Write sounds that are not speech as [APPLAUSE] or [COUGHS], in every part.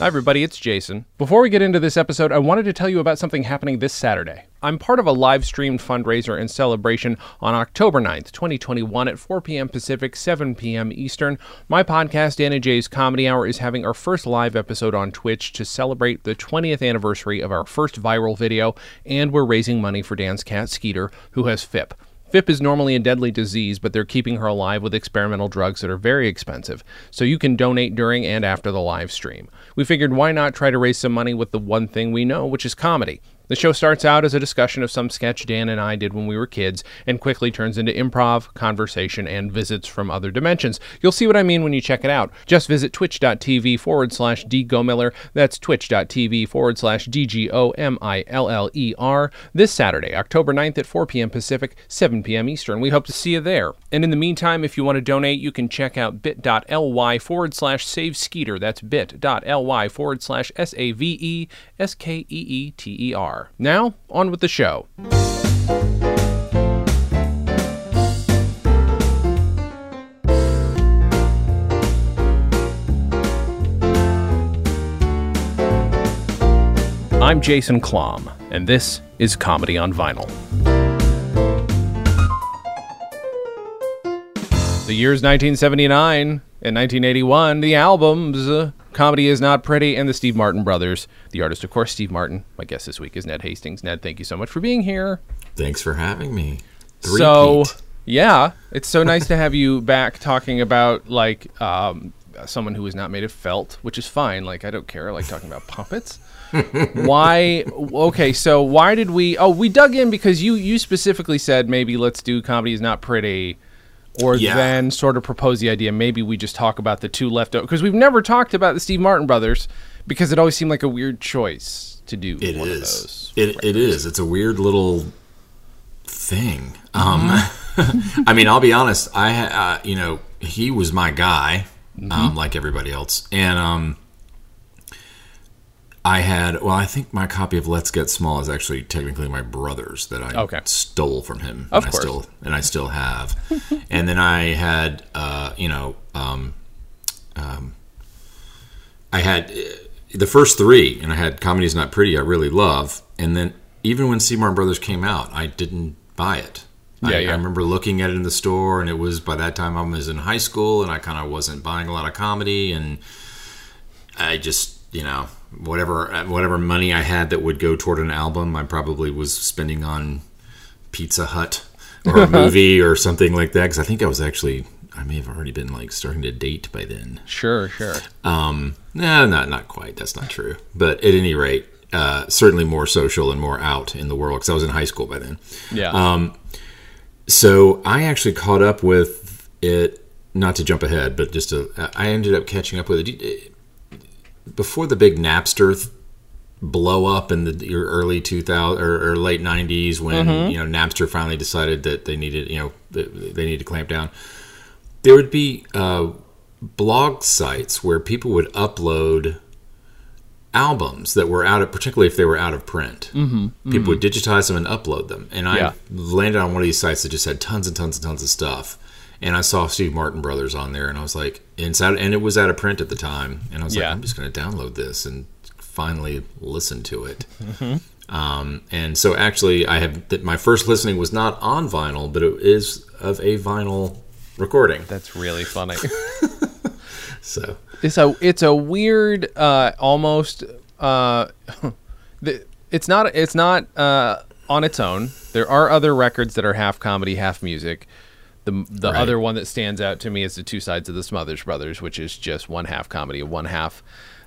Hi, everybody, it's Jason. Before we get into this episode, I wanted to tell you about something happening this Saturday. I'm part of a live streamed fundraiser and celebration on October 9th, 2021 at 4 p.m. Pacific, 7 p.m. Eastern. My podcast, Dan and Jay's Comedy Hour, is having our first live episode on Twitch to celebrate the 20th anniversary of our first viral video, and we're raising money for Dan's cat, Skeeter, who has FIP. FIP is normally a deadly disease, but they're keeping her alive with experimental drugs that are very expensive. So you can donate during and after the live stream. We figured why not try to raise some money with the one thing we know, which is comedy. The show starts out as a discussion of some sketch Dan and I did when we were kids and quickly turns into improv, conversation, and visits from other dimensions. You'll see what I mean when you check it out. Just visit twitch.tv forward slash dgomiller. That's twitch.tv forward slash D-G-O-M-I-L-L-E-R this Saturday, October 9th at 4 p.m. Pacific, 7 p.m. Eastern. We hope to see you there. And in the meantime, if you want to donate, you can check out bit.ly forward slash save Skeeter. That's bit.ly forward slash S-A-V-E S-K-E-E-T-E-R. Now, on with the show. I'm Jason Klamm, and this is Comedy on Vinyl. The year's 1979 and 1981, the albums uh, Comedy is Not Pretty and the Steve Martin Brothers. The artist, of course, Steve Martin. My guest this week is Ned Hastings. Ned, thank you so much for being here. Thanks for having me. So, yeah, it's so nice to have [LAUGHS] you back talking about like um, someone who is not made of felt, which is fine. Like I don't care. I like talking about puppets. [LAUGHS] why? Okay, so why did we? Oh, we dug in because you you specifically said maybe let's do comedy is not pretty, or Yeah. then sort of propose the idea maybe we just talk about the two left because we've never talked about the Steve Martin brothers because it always seemed like a weird choice to do It one of is. those. It, it is. It's a weird little thing. Um, Mm-hmm. [LAUGHS] I mean, I'll be honest. I, uh, you know, he was my guy, Mm-hmm. um, like everybody else, and um, I had. Well, I think my copy of Let's Get Small is actually technically my brother's that I Okay. stole from him. Of and course. I still and I still have. [LAUGHS] and then I had, uh, you know, um, um, I had uh, the first three, and I had Comedy's Not Pretty, I really love. And then even when Seymour Brothers came out, I didn't buy it. I, Yeah, yeah. I remember looking at it in the store, and it was by that time I was in high school, and I kind of wasn't buying a lot of comedy, and I just, you know, whatever whatever money I had that would go toward an album, I probably was spending on Pizza Hut or a [LAUGHS] movie or something like that. Because I think I was actually, I may have already been like starting to date by then. Sure, sure. Um, no, not not quite. That's not true. But at any rate, uh, certainly more social and more out in the world because I was in high school by then. Yeah. Um, so I actually caught up with it. Not to jump ahead, but just to, I ended up catching up with it before the big Napster th- blow up in the early 2000 or, or late 90s when you know Napster finally decided that they needed you know they needed to clamp down. There would be uh, blog sites where people would upload albums that were out of particularly if they were out of print. Mm-hmm, people would digitize them and upload them. And i Yeah. landed on one of these sites that just had tons and tons and tons of stuff and i saw steve martin brothers on there and i was like inside, and it was out of print at the time and i was Yeah. like i'm just going to download this and finally listen to it um, and so actually i have that my first listening was not on vinyl but it is of a vinyl recording That's really funny. [LAUGHS] so It's a it's a weird, uh, almost. Uh, [LAUGHS] it's not it's not uh, on its own. There are other records that are half comedy, half music. The the Right. other one that stands out to me is the Two Sides of the Smothers Brothers, which is just one half comedy one half.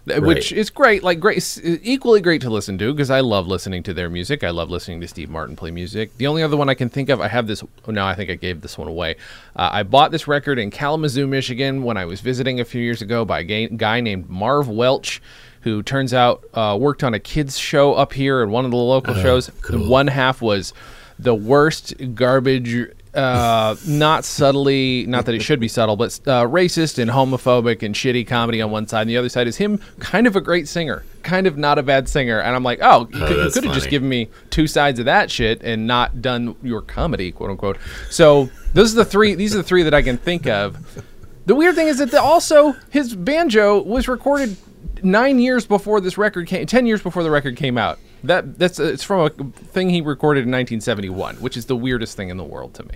Which is great, like great, equally great to listen to because I love listening to their music. I love listening to Steve Martin play music. The only other one I can think of, I have this. Oh, no, I think I gave this one away. Uh, I bought this record in Kalamazoo, Michigan, when I was visiting a few years ago by a gay, guy named Marv Welch, who turns out uh, worked on a kids show up here at one of the local shows. cool. One half was the worst garbage uh, not subtly, not that it should be subtle, but uh, racist and homophobic and shitty comedy on one side. And the other side is him, kind of a great singer, kind of not a bad singer. And I'm like, oh, you could, could have just given me two sides of that shit and not done your comedy, quote unquote. So those are the three. These are the three that I can think of. The weird thing is that the, also his banjo was recorded nine years before this record came, ten years before the record came out. That that's uh, it's from a thing he recorded in 1971, which is the weirdest thing in the world to me.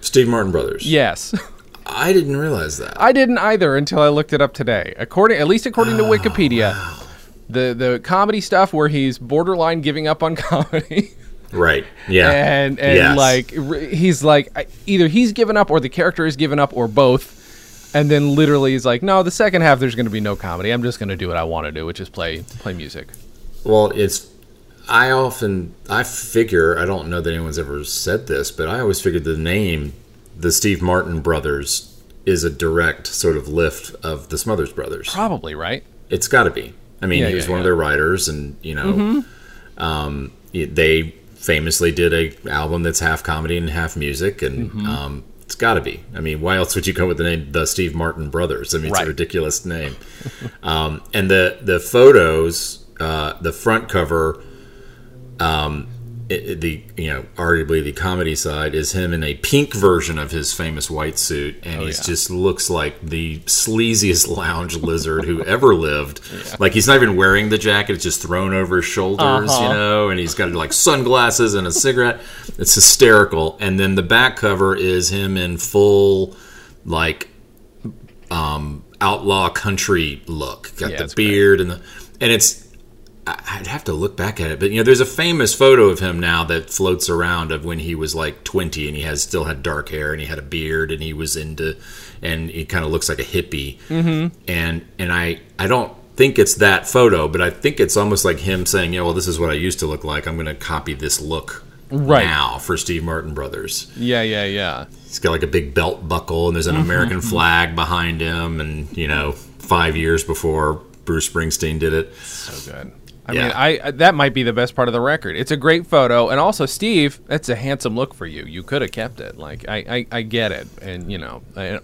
Steve Martin Brothers. Yes, [LAUGHS] I didn't realize that. I didn't either until I looked it up today. According, at least according to Oh, Wikipedia, the the comedy stuff where he's borderline giving up on [LAUGHS] comedy. right. Yeah. and and Yes. like he's like either he's given up or the character is given up or both and then literally he's like no the second half there's going to be no comedy i'm just going to do what i want to do which is play play music Well, it's. I often I figure I don't know that anyone's ever said this, but I always figured the name, the Steve Martin Brothers, is a direct sort of lift of the Smothers Brothers. probably right It's got to be. I mean, Yeah, he was yeah, one of their writers, and you know, um, they famously did a album that's half comedy and half music, and Mm-hmm. um, it's got to be. I mean, why else would you go with the name the Steve Martin Brothers? I mean, it's Right. a ridiculous name. [LAUGHS] um, and the the photos, uh, the front cover. Um, it, the you know arguably the comedy side is him in a pink version of his famous white suit and he yeah. just looks like the sleaziest [LAUGHS] lounge lizard who ever lived like he's not even wearing the jacket it's just thrown over his shoulders you Uh-huh. know and he's got like sunglasses and a cigarette it's hysterical and then the back cover is him in full like um outlaw country look got Yeah, the it's great. beard and the and it's I'd have to look back at it, but you know, there's a famous photo of him now that floats around of when he was like 20 and he has still had dark hair and he had a beard and he was into, and he kind of looks like a hippie. Mm-hmm. And and I I don't think it's that photo, but I think it's almost like him saying, "Yeah, well, this is what I used to look like. I'm going to copy this look." Right. now for Steve Martin Brothers, yeah yeah yeah he's got like a big belt buckle and there's an American flag behind him, and you know, five years before Bruce Springsteen did it. so good I Yeah. mean, I that might be the best part of the record. It's a great photo, and also Steve, that's a handsome look for you. You could have kept it. Like I, I, I get it, and you know, I,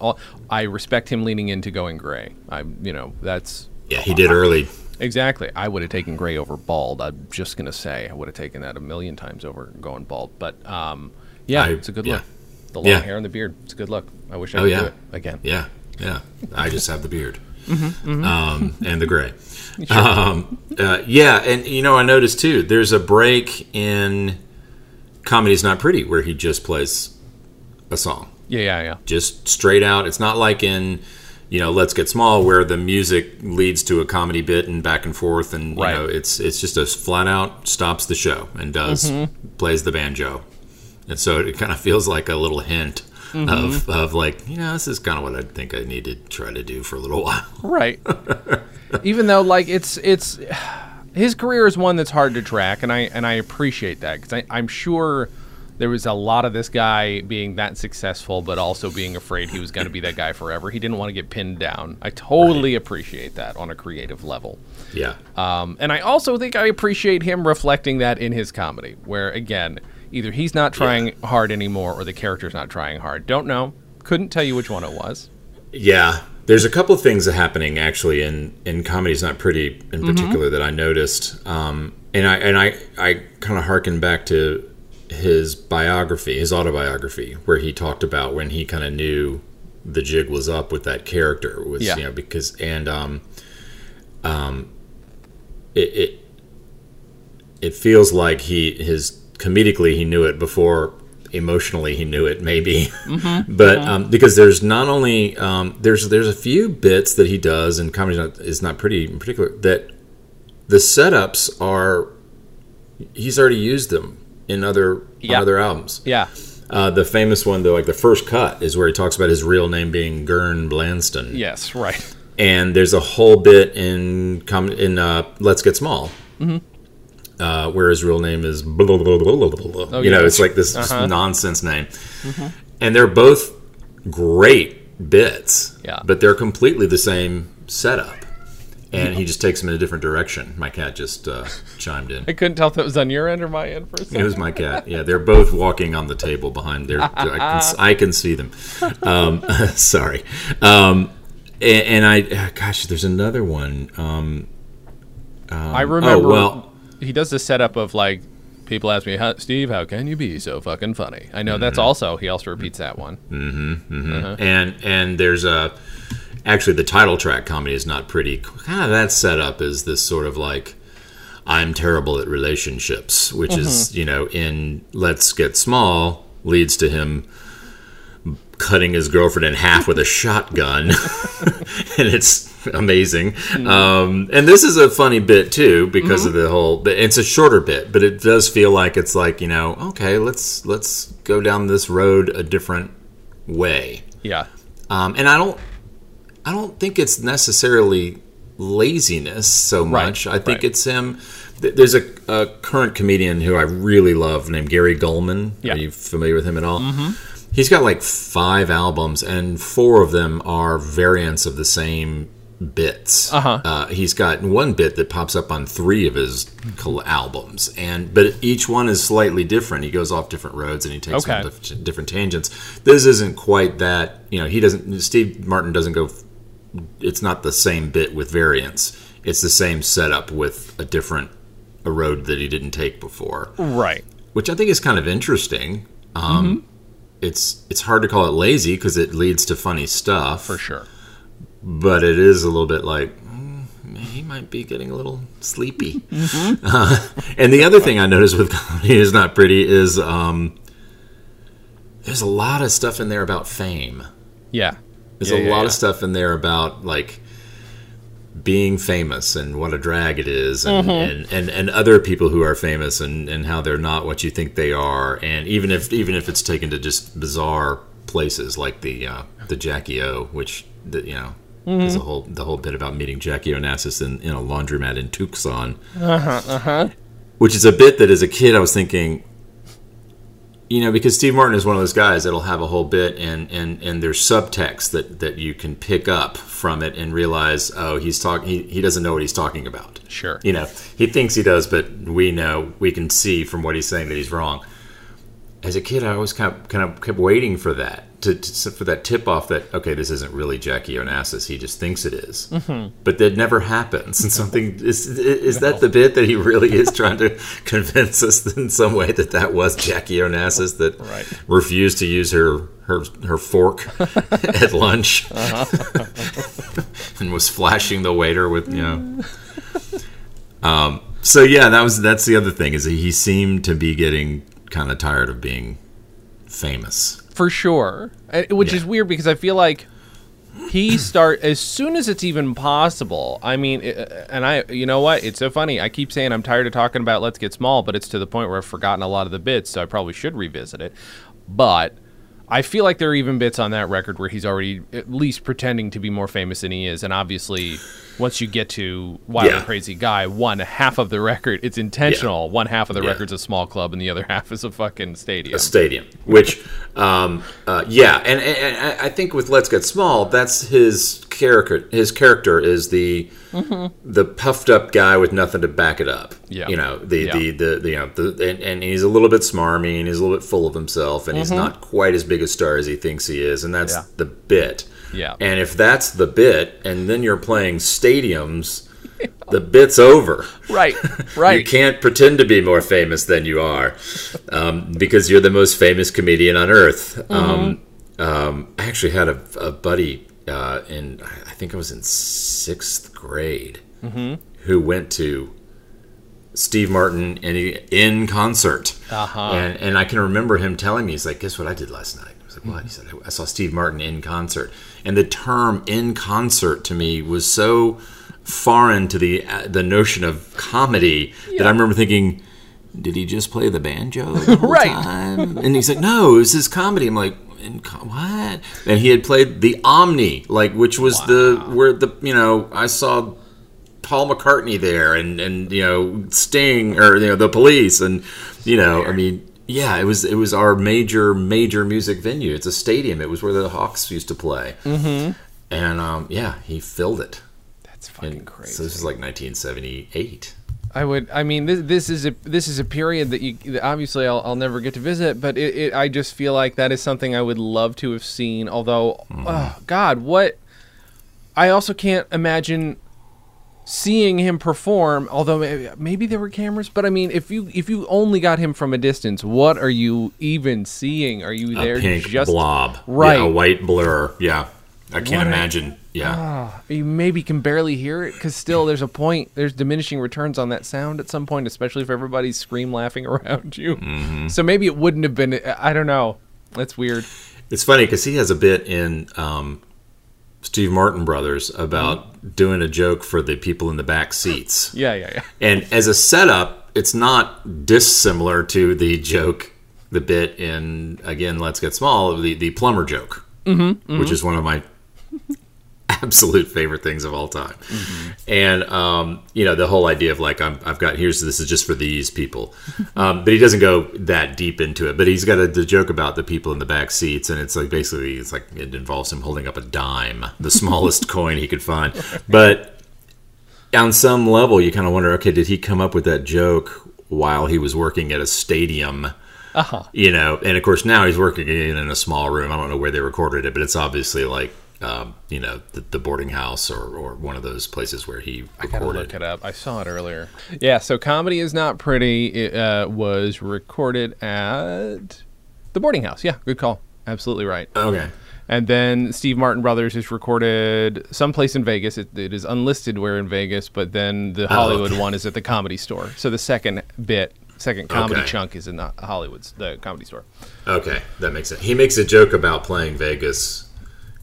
I respect him leaning into going gray. I, you know, that's Yeah, he did early. Exactly. I would have taken gray over bald. I'm just gonna say I would have taken that a million times over going bald. But um, yeah, I- it's a good yeah. look. The long Yeah. hair and the beard. It's a good look. I wish I Oh, could yeah. do it again. Yeah, yeah. I just have the beard Mm-hmm, Um, and the gray. [LAUGHS] Um, uh, yeah, and you know, I noticed too. There's a break in "Comedy's Not Pretty" where he just plays a song, Yeah, yeah, yeah. just straight out. It's not like in you know "Let's Get Small" where the music leads to a comedy bit and back and forth, and you Right. know, it's it's just a flat out stops the show and does Mm-hmm. plays the banjo, and so it kind of feels like a little hint. Mm-hmm. Of, of like you know this is kind of what I think I need to try to do for a little [LAUGHS] while. Right. Even though like it's it's [SIGHS] his career is one that's hard to track, and I and I appreciate that because I'm sure there was a lot of this guy being that successful, but also being afraid he was going to be that guy forever. He didn't want to get pinned down. I totally appreciate that on a creative level. Yeah, Um, and I also think I appreciate him reflecting that in his comedy, where again, either he's not trying hard anymore or the character's not trying hard. Don't know. Couldn't tell you which one it was. Yeah, there's a couple of things happening actually in in comedy's not pretty in particular that I noticed, um, and I and I I kind of harken back to his biography, his autobiography, where he talked about when he kind of knew the jig was up with that character was Yeah. you know because and um um it it it feels like he his comedically he knew it before emotionally he knew it maybe [LAUGHS] but um, because there's not only um, there's there's a few bits that he does and comedy not, is not pretty in particular that the setups are he's already used them in other Yeah. other albums Yeah. uh, the famous one though like the first cut is where he talks about his real name being Gern Blanston Yes. Right. and there's a whole bit in com- in uh, Let's Get Small, uh, where his real name is blah, blah, blah, blah, blah, blah. Oh, you know yeah. it's like this Uh-huh. nonsense name, and they're both great bits, Yeah. but they're completely the same setup, and he just takes them in a different direction. My cat just uh, chimed in. [LAUGHS] I couldn't tell if it was on your end or my end for a second. It was my cat. [LAUGHS] Yeah, they're both walking on the table behind there. I can, I can see them. [LAUGHS] Um, sorry. Um, and, and I, uh, gosh, there's another one. Um, I remember. oh, well- he does the setup of like people ask me, how, Steve, how can you be so fucking funny? I know that's mm-hmm. also he also repeats that one. Mm-hmm, mm-hmm. Uh-huh. and and there's a actually the title track "Comedy is Not Pretty." Kind of that setup is this sort of like I'm terrible at relationships, which is you know in Let's Get Small leads to him cutting his girlfriend in half with a shotgun, [LAUGHS] and it's amazing. Um, and this is a funny bit too because of the whole. but It's a shorter bit, but it does feel like it's like you know, okay, let's let's go down this road a different way. Yeah. Um, and I don't, I don't think it's necessarily laziness so Right, much. I think right. it's him. There's a, a current comedian who I really love named Gary Gulman. Yeah. Are you familiar with him at all? Mm-hmm. He's got like five albums, and four of them are variants of the same bits. Uh-huh. Uh, he's got one bit that pops up on three of his albums, and but each one is slightly different. He goes off different roads and he takes Okay. dif- different tangents. This isn't quite that. You know, he doesn't. Steve Martin doesn't go. It's not the same bit with variants. It's the same setup with a different a road that he didn't take before, Right. which I think is kind of interesting. Um, Mm-hmm. It's it's hard to call it lazy because it leads to funny stuff For sure. but it is a little bit like mm, he might be getting a little sleepy. Mm-hmm. [LAUGHS] Uh, and the other thing I noticed with [LAUGHS] comedy is not pretty is um, there's a lot of stuff in there about fame. Yeah. There's Yeah, a yeah, lot yeah. of stuff in there about like being famous and what a drag it is and, Mm-hmm. and, and, and other people who are famous and, and how they're not what you think they are and even if even if it's taken to just bizarre places like the uh, the Jackie O which the, you know Mm-hmm. is a whole the whole bit about meeting Jackie Onassis in, in a laundromat in Tucson Uh-huh, uh-huh. which is a bit that as a kid I was thinking you know because Steve Martin is one of those guys that'll have a whole bit and and and there's subtext that that you can pick up from it and realize oh he's talking he, he doesn't know what he's talking about Sure. you know he thinks he does but we know we can see from what he's saying that he's wrong as a kid I always kind of, kind of kept waiting for that to, to for that tip off that okay this isn't really Jackie Onassis he just thinks it is. Mm-hmm. but that never happens and something [LAUGHS] is is that the bit that he really is trying to [LAUGHS] convince us in some way that that was Jackie Onassis that Right. refused to use her her her fork [LAUGHS] at lunch uh-huh. and was flashing the waiter with you know. Mm. Um so yeah that was that's the other thing is he seemed to be getting kind of tired of being famous. For sure. Uh, which Yeah. is weird because i feel like he [CLEARS THROAT] start as soon as it's even possible i mean uh, and i you know what? It's so funny. I keep saying i'm tired of talking about let's get small but it's to the point where i've forgotten a lot of the bits so i probably should revisit it. But i feel like there are even bits on that record where he's already at least pretending to be more famous than he is and obviously once you get to wild Yeah. and crazy guy one half of the record it's intentional one half of the Yeah. record's a small club and the other [LAUGHS] half is a fucking stadium a stadium which um uh, yeah and, and, and I think with let's get small that's his character his character is the the puffed up guy with nothing to back it up Yeah. you know the Yeah. the, the, the you know the, and, and he's a little bit smarmy and he's a little bit full of himself and he's not quite as big a star as he thinks he is and that's Yeah. the bit Yeah. and if that's the bit and then you're playing stadiums [LAUGHS] the bit's over right [LAUGHS] right you can't pretend to be more famous than you are um, because you're the most famous comedian on earth. Um, um, I actually had a, a buddy uh, in, I think I was in sixth grade, who went to Steve Martin in, in concert. Uh-huh. And, and I can remember him telling me, he's like, guess what I did last night? I was like, what? He said, I saw Steve Martin in concert. And the term in concert to me was so foreign to the uh, the notion of comedy that I remember thinking, did he just play the banjo the [LAUGHS] whole Right. time? And he's like, no, it was his comedy. I'm like, in what? And he had played the Omni, like which was the where the you know I saw Paul McCartney there and and you know Sting or you know the Police and you know I mean yeah it was it was our major major music venue. It's a stadium. It was where the Hawks used to play. Mm-hmm. and um, yeah he filled it. That's fucking and crazy. so this is like 1978 I would. I mean, this, this is a this is a period that you that obviously I'll, I'll never get to visit, but it, it I just feel like that is something I would love to have seen. Although, mm-hmm. oh God, what I also can't imagine seeing him perform. Although maybe, maybe there were cameras, but I mean, if you if you only got him from a distance, what are you even seeing? Are you there a pink just blob Right. yeah, a white blur yeah I can't What imagine. Yeah. You maybe can barely hear it because still there's a point. There's diminishing returns on that sound at some point, especially if everybody's scream laughing [LAUGHS] around you. Mm-hmm. So maybe it wouldn't have been. I don't know. That's weird. It's funny because he has a bit in um, Steve Martin Brothers about doing a joke for the people in the back seats. [LAUGHS] Yeah, yeah, yeah. And as a setup, it's not dissimilar to the joke, the bit in again, Let's Get Small, the the plumber joke, mm-hmm, which is one of my absolute favorite things of all time. And um, you know, the whole idea of like I'm, I've got here's this is just for these people, [LAUGHS] um, but he doesn't go that deep into it. But he's got a the joke about the people in the back seats, and it's like basically it's like it involves him holding up a dime, the smallest [LAUGHS] coin he could find, but on some level, you kind of wonder, okay, did he come up with that joke while he was working at a stadium? Uh-huh. You know, and of course now he's working in, in a small room. I don't know where they recorded it, but it's obviously like, um, you know, the, the boarding house or, or one of those places where he I gotta recorded. look it up. I saw it earlier. Yeah, so comedy is not pretty. It uh, was recorded at the boarding house. Yeah, good call. Absolutely right. Okay. And then Steve Martin Brothers is recorded someplace in Vegas. It, it is unlisted where in Vegas, but then the Hollywood okay. one is at the Comedy Store. So the second bit, second comedy Okay. chunk is in the Hollywood's the Comedy Store. Okay, that makes sense. He makes a joke about playing Vegas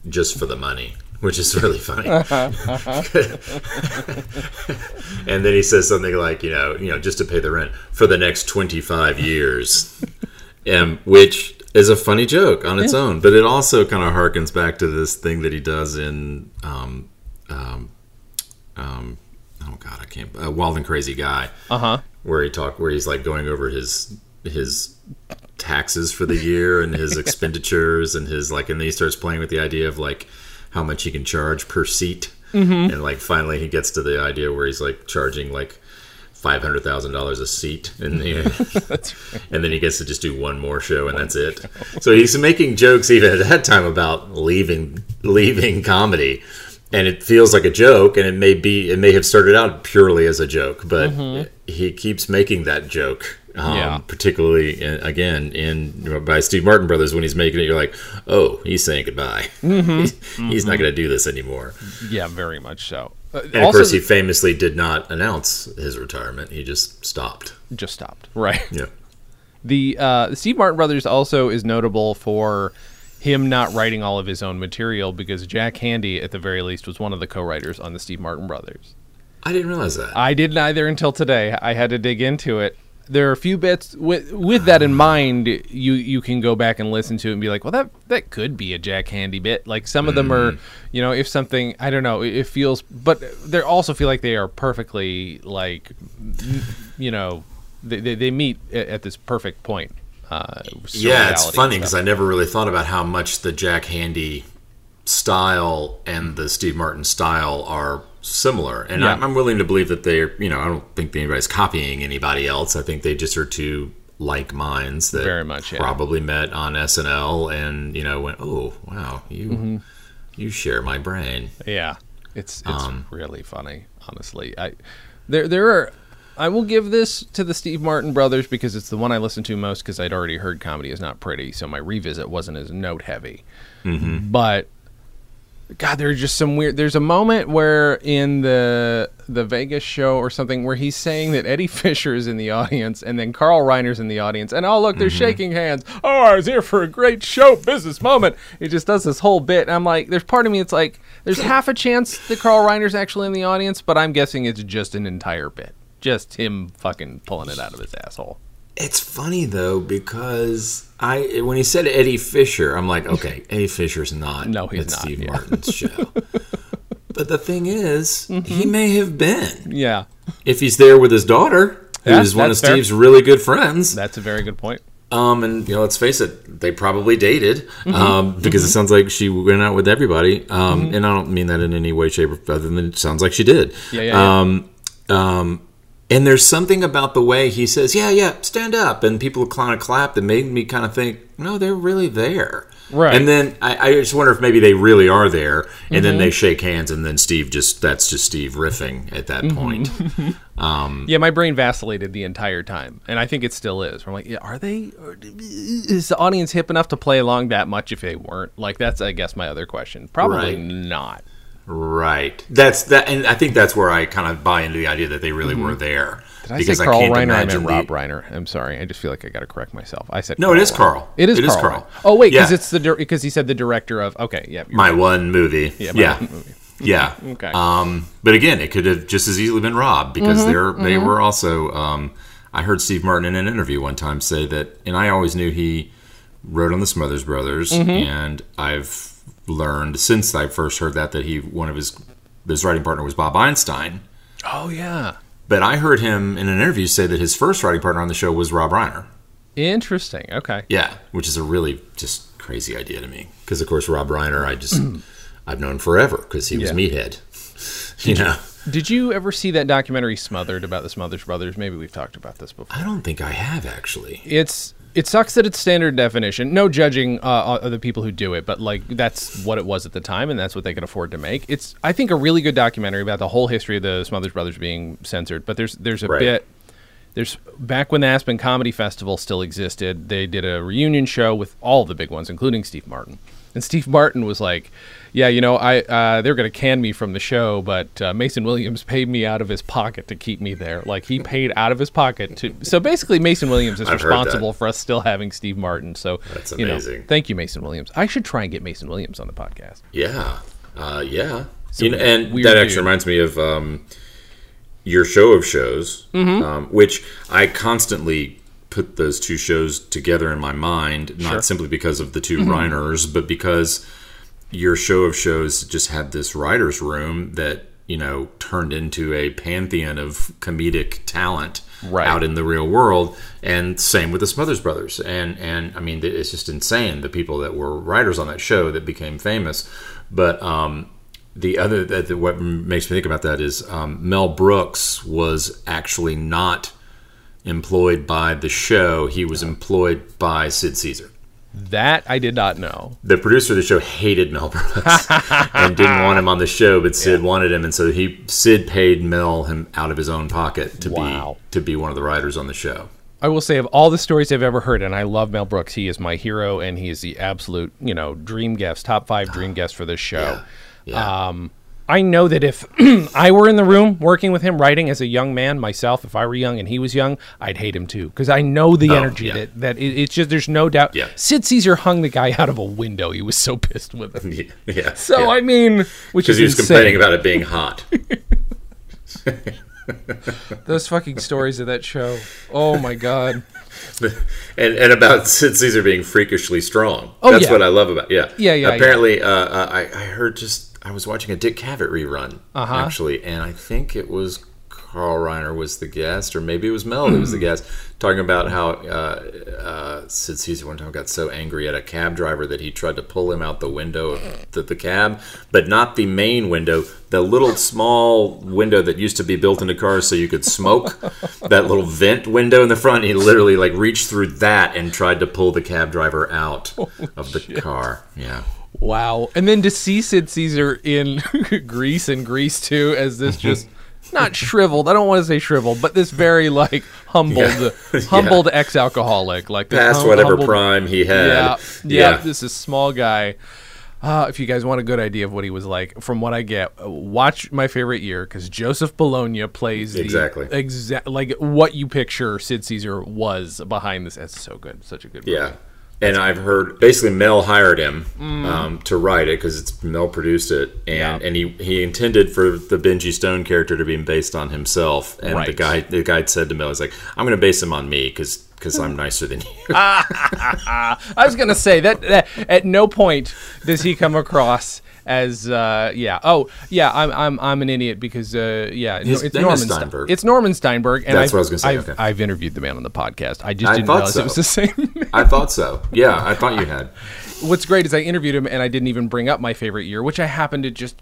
just for the money, which is really funny. [LAUGHS] and then he says something like, you know, you know, just to pay the rent for the next 25 years. um, which is a funny joke on its own, but it also kind of harkens back to this thing that he does in um, um, um, oh god, I can't uh, Wild and Crazy Guy Uh huh. where he talk where he's like going over his his taxes for the year and his [LAUGHS] expenditures and his like and then he starts playing with the idea of like how much he can charge per seat. And like finally he gets to the idea where he's like charging like five hundred thousand dollars a seat and [LAUGHS] [LAUGHS] and then he gets to just do one more show and that's it. So he's making jokes even at that time about leaving leaving comedy. And it feels like a joke and it may be it may have started out purely as a joke but he keeps making that joke um, Yeah. particularly in, again in by steve martin brothers when he's making it you're like oh he's saying goodbye [LAUGHS] he's, he's not going to do this anymore Yeah, very much so. Uh, and of also, course he famously did not announce his retirement he just stopped just stopped. [LAUGHS] Right. yeah The uh, the Steve Martin Brothers also is notable for him not writing all of his own material because Jack Handey, at the very least, was one of the co-writers on the Steve Martin Brothers. i didn't realize that I didn't either until today. I had to dig into it. There are a few bits with with that in mind. You you can go back and listen to it and be like, well, that that could be a Jack Handey bit. Like some of them are, you know, if something I don't know, it, it feels, but they also feel like they are perfectly like, you know, they they, they meet at, at this perfect point. Uh, Yeah, it's funny because. I never really thought about how much the Jack Handey style and the Steve Martin style are similar. And Yeah. I'm, I'm willing to believe that they're, you know, I don't think anybody's copying anybody else. I think they just are two like minds that Very much, yeah. probably met on SNL and, you know, went, oh, wow, you, Mm-hmm. you share my brain. Yeah, it's it's Um, really funny. Honestly, I there there are. I will give this to the Steve Martin brothers because it's the one I listened to most because I'd already heard comedy is not pretty, so my revisit wasn't as note heavy. But God, there's just some weird. There's a moment where in the the Vegas show or something where he's saying that Eddie [LAUGHS] Fisher is in the audience and then Carl Reiner's in the audience, and oh look, they're mm-hmm. shaking hands. Oh, I was here for a great show business moment. He just does this whole bit, and I'm like, there's part of me it's like there's [LAUGHS] half a chance that Carl Reiner's actually in the audience, but I'm guessing it's just an entire bit, just him fucking pulling it out of his asshole. It's funny though because I when he said Eddie Fisher, I'm like, okay, [LAUGHS] Eddie Fisher's not No, he's at not, Steve yeah. Martin's [LAUGHS] show. but the thing is, Mm-hmm. he may have been Yeah, if he's there with his daughter, Yeah, who's one of fair. Steve's really good friends. that's a very good point. Um, and you know, let's face it, they probably dated Mm-hmm. um, because it sounds like she went out with everybody. Um, and I don't mean that in any way, shape, or other than it sounds like she did. Yeah, yeah, yeah. Um, um, and there's something about the way he says, "Yeah, yeah, stand up," and people kind of clap that made me kind of think, "No, they're really there." Right. And then I, I just wonder if maybe they really are there, and Mm-hmm. then they shake hands, and then Steve just that's just Steve riffing at that Mm-hmm. point. [LAUGHS] Yeah, my brain vacillated the entire time, and I think it still is. I'm like, yeah, are they? Or, is the audience hip enough to play along that much? If they weren't, like, that's I guess my other question. Probably Right. not. Right. That's that, and I think that's where I kind of buy into the idea that they really were there. Mm-hmm. Did I say Carl Reiner? I meant Rob Reiner. I'm sorry. I just feel like I got to correct myself. I said No, it is Reiner. Carl. It is It is Carl. Carl. Oh wait, because Yeah. it's the because he said the director of. Okay, yeah, My right. one movie. Yeah. my Yeah. one movie. [LAUGHS] Yeah. [LAUGHS] Okay. Um, but again, it could have just as easily been Rob because Mm-hmm, they're they were also. Um, I heard Steve Martin in an interview one time say that, and I always knew he wrote on the Smothers Brothers, Mm-hmm. and I've learned since I first heard that that he one of his his writing partner was Bob Einstein. Oh yeah, But I heard him in an interview say that his first writing partner on the show was Rob Reiner. interesting. Okay. Yeah, which is a really just crazy idea to me. Because of course, Rob Reiner, I just [CLEARS THROAT] I've known forever because he was Yeah. Meathead. [LAUGHS] You know, Did you ever see that documentary Smothered about the Smothers Brothers? Maybe we've talked about this before. I don't think I have actually. It's it sucks that it's standard definition. No judging uh, the people who do it, but like that's what it was at the time, and that's what they could afford to make. It's I think a really good documentary about the whole history of the Smothers Brothers being censored. But there's there's a Right. bit there's back when the Aspen Comedy Festival still existed, they did a reunion show with all the big ones, including Steve Martin. And Steve Martin was like, "Yeah, you know, I uh, they're going to can me from the show, but uh, Mason Williams paid me out of his pocket to keep me there. Like he paid out of his pocket to. So basically, Mason Williams is I've responsible for us still having Steve Martin. So That's you know, amazing. thank you, Mason Williams. I should try and get Mason Williams on the podcast. Yeah, uh, yeah. You know, and that actually dude. reminds me of um, your show of shows, Mm-hmm. um, which I constantly put those two shows together in my mind, not simply because of the 2 Mm-hmm. Reiners, but because your show of shows just had this writer's room that you know turned into a pantheon of comedic talent Right. out in the real world. And same with the smothers brothers. And and i mean it's just insane the people that were writers on that show that became famous. But um the other that that what makes me think about that is um, Mel Brooks was actually not employed by the show; he was employed by Sid Caesar. That I did not know. The producer of the show hated Mel Brooks [LAUGHS] and didn't want him on the show, but Sid wanted him, and so he Sid paid Mel him out of his own pocket to Wow. be to be one of the writers on the show. I will say of all the stories I've ever heard, and I love Mel Brooks. He is my hero, and he is the absolute, you know, dream guest, top five dream guest for this show. Yeah. Um, I know that if [CLEARS THROAT] I were in the room working with him, writing as a young man myself, if I were young and he was young, I'd hate him too because I know the Oh, energy yeah. that that it, it's just there's no doubt. Yeah. Sid Caesar hung the guy out of a window. He was so pissed with him. [LAUGHS] yeah. So yeah. I mean, which because is he was insane. complaining about it being hot. [LAUGHS] [LAUGHS] those fucking stories of that show. Oh my god. and and about Sid Caesar being freakishly strong. Oh, That's yeah. what I love about yeah. Yeah, yeah, Apparently, Uh, uh, I I heard just I was watching a Dick Cavett rerun Uh-huh. actually, and I think it was Carl Reiner was the guest, or maybe it was Mel who was the guest, talking about how uh, uh, Sid Caesar one time got so angry at a cab driver that he tried to pull him out the window of the, the cab, but not the main window, the little small window that used to be built into cars so you could smoke. [LAUGHS] that little vent window in the front. He literally like reached through that and tried to pull the cab driver out of the car. Yeah. Wow. And then to see Sid Caesar in [LAUGHS] Grease and Grease too, as this just not shriveled. I don't want to say shriveled, but this very like humbled, Yeah. [LAUGHS] humbled ex-alcoholic, like this Past hum- whatever humbled- prime he had. Yeah, yeah, This is small guy. Uh, if you guys want a good idea of what he was like, from what I get, watch my favorite year because Joseph Bologna plays the Exactly. exact like what you picture Sid Caesar was behind this. That's so good, such a good. movie. Yeah. And I've heard basically Mel hired him Mm. um, to write it because it's Mel produced it, and Yeah. and he, he intended for the Benjy Stone character to be based on himself. And the guy the guy said to Mel, "He's like, I'm going to base him on me because I'm nicer than [LAUGHS] you." I was gonna say that, that at no point does he come across as uh, yeah oh yeah I'm I'm I'm an idiot because uh, yeah His it's Norman Steinberg. it's Norman Steinberg and That's I've, what I was gonna say, I've, okay. I've interviewed the man on the podcast I just I didn't realize so. it was the same. [LAUGHS] I thought so. Yeah, I thought you had. [LAUGHS] What's great is I interviewed him and I didn't even bring up my favorite year which I happened to just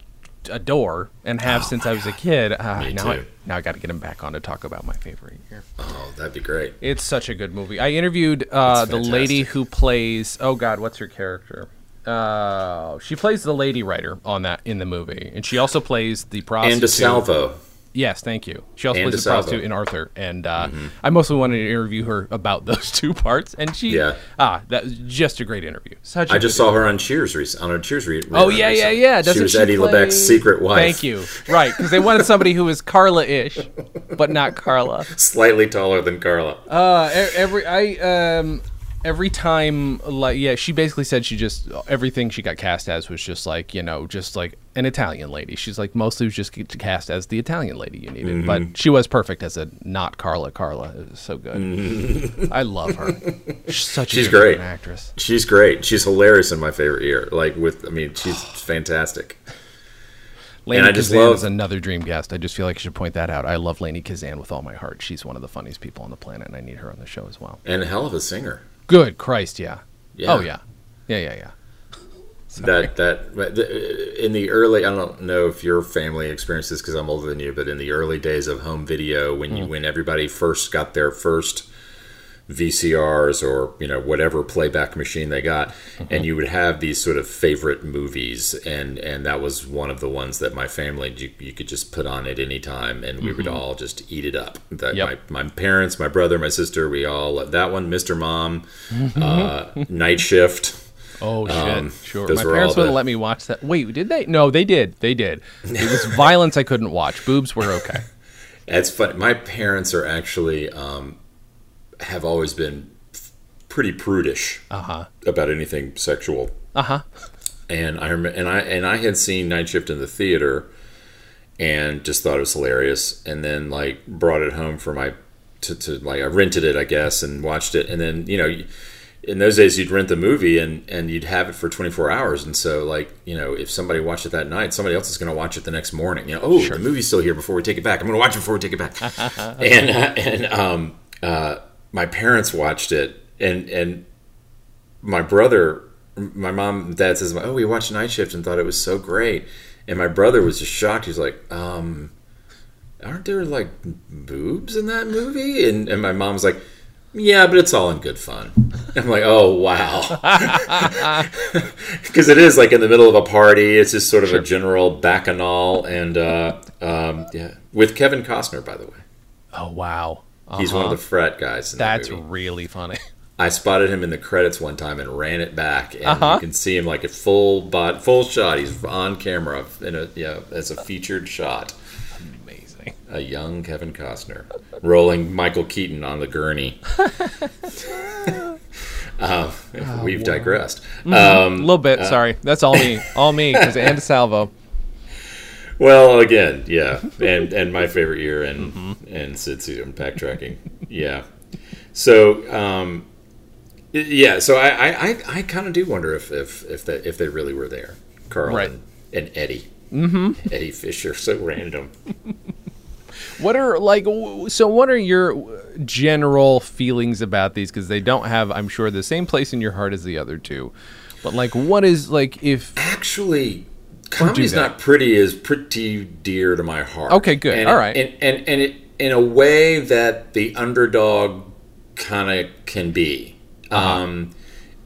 adore and have since I was a kid. Uh, Me now, I, too. now I got to get him back on to talk about my favorite year. Oh, that'd be great. It's such a good movie. I interviewed uh, the lady who plays. Oh God, what's her character? Uh, she plays the lady writer on that in the movie, and she also plays the prostitute. Anne DeSalvo. Yes, thank you. She also And plays the prostitute in Arthur, and uh, I mostly wanted to interview her about [LAUGHS] those two parts, and she. Yeah. Ah, that was just a great interview. Such. I I just saw her on Cheers rec- on a Cheers re- Oh yeah, yeah, yeah. She Doesn't was she Eddie play- LeBec's secret wife. Thank you. Right, because they wanted somebody who was Carla-ish, but not Carla. [LAUGHS] Slightly taller than Carla. Uh, every I um every time like yeah, she basically said she just everything she got cast as was just like you know just like an Italian lady. She's like mostly was just get cast as the Italian lady you needed, mm-hmm. but she was perfect as a not Carla Carla. It was so good. Mm-hmm. I love her. [LAUGHS] She's such She's good great. actress. She's great. She's hilarious in my favorite year. Like with, I mean, she's [SIGHS] fantastic. Lainie I just Kazan love- is another dream guest. I just feel like I should point that out. I love Lainie Kazan with all my heart. She's one of the funniest people on the planet, and I need her on the show as well. And a hell of a singer. Good Christ, yeah. Yeah. Oh yeah, yeah, yeah, yeah. That that in the early, I don't know if your family experienced this because I'm older than you, but in the early days of home video, when Mm. you when everybody first got their first VCRs or you know whatever playback machine they got, Mm-hmm. and you would have these sort of favorite movies, and and that was one of the ones that my family you, you could just put on at any time, and we would all just eat it up. That Mm-hmm. Yep. my my parents, my brother, my sister, we all loved that one, Mr. Mom, Mm-hmm. uh, Night Shift. Oh shit! Um, sure. My parents wouldn't let me watch that. Wait, did they? No, they did. They did. It was violence I couldn't watch. Boobs were okay. [LAUGHS] It's funny. My parents are actually um, have always been pretty prudish Uh huh. about anything sexual, Uh huh. and I rem- and I and I had seen Night Shift in the theater, and just thought it was hilarious, and then like brought it home for my to, to like I rented it, I guess, and watched it, and then you know. In those days, you'd rent the movie and, and you'd have it for 24 hours. And so, like, you know, if somebody watched it that night, somebody else is going to watch it the next morning. You know, oh, the movie's still here before we take it back. I'm going to watch it before we take it back. [LAUGHS] and uh, and um, uh, my parents watched it, and and my brother, my mom and dad says, "Oh, we watched Night Shift and thought it was so great," and my brother was just shocked. He's like, um, "Aren't there like boobs in that movie?" And and my mom's like. Yeah, but it's all in good fun. I'm like, oh wow, [LAUGHS] because it is like in the middle of a party. It's just sort of a general bacchanal, and uh, um, yeah, with Kevin Costner, by the way. Oh wow. He's one of the frat guys. In that That's really funny. I spotted him in the credits one time and ran it back, and Uh-huh. you can see him like a full bot, full shot. He's on camera in a yeah, as a featured shot. Amazing. A young Kevin Costner rolling Michael Keaton on the gurney. [LAUGHS] [LAUGHS] um, we've digressed. A Um, little bit. sorry. That's all me. All me. Because [LAUGHS] and Salvo. Well, again, yeah, [LAUGHS] and and my favorite year, and and Sid backtracking, yeah. So, um, yeah, so I I, I, I kind of do wonder if if if they if they really were there, Carl Right. and, and Eddie, mm-hmm. Eddie Fisher, so random. [LAUGHS] What are like? So, what are your general feelings about these? Because they don't have, I'm sure, the same place in your heart as the other two. But like, what is like if? Actually, comedy's not pretty is pretty dear to my heart. Okay, good. And All it- right. and and and it in a way that the underdog kind of can be. Uh-huh. Um,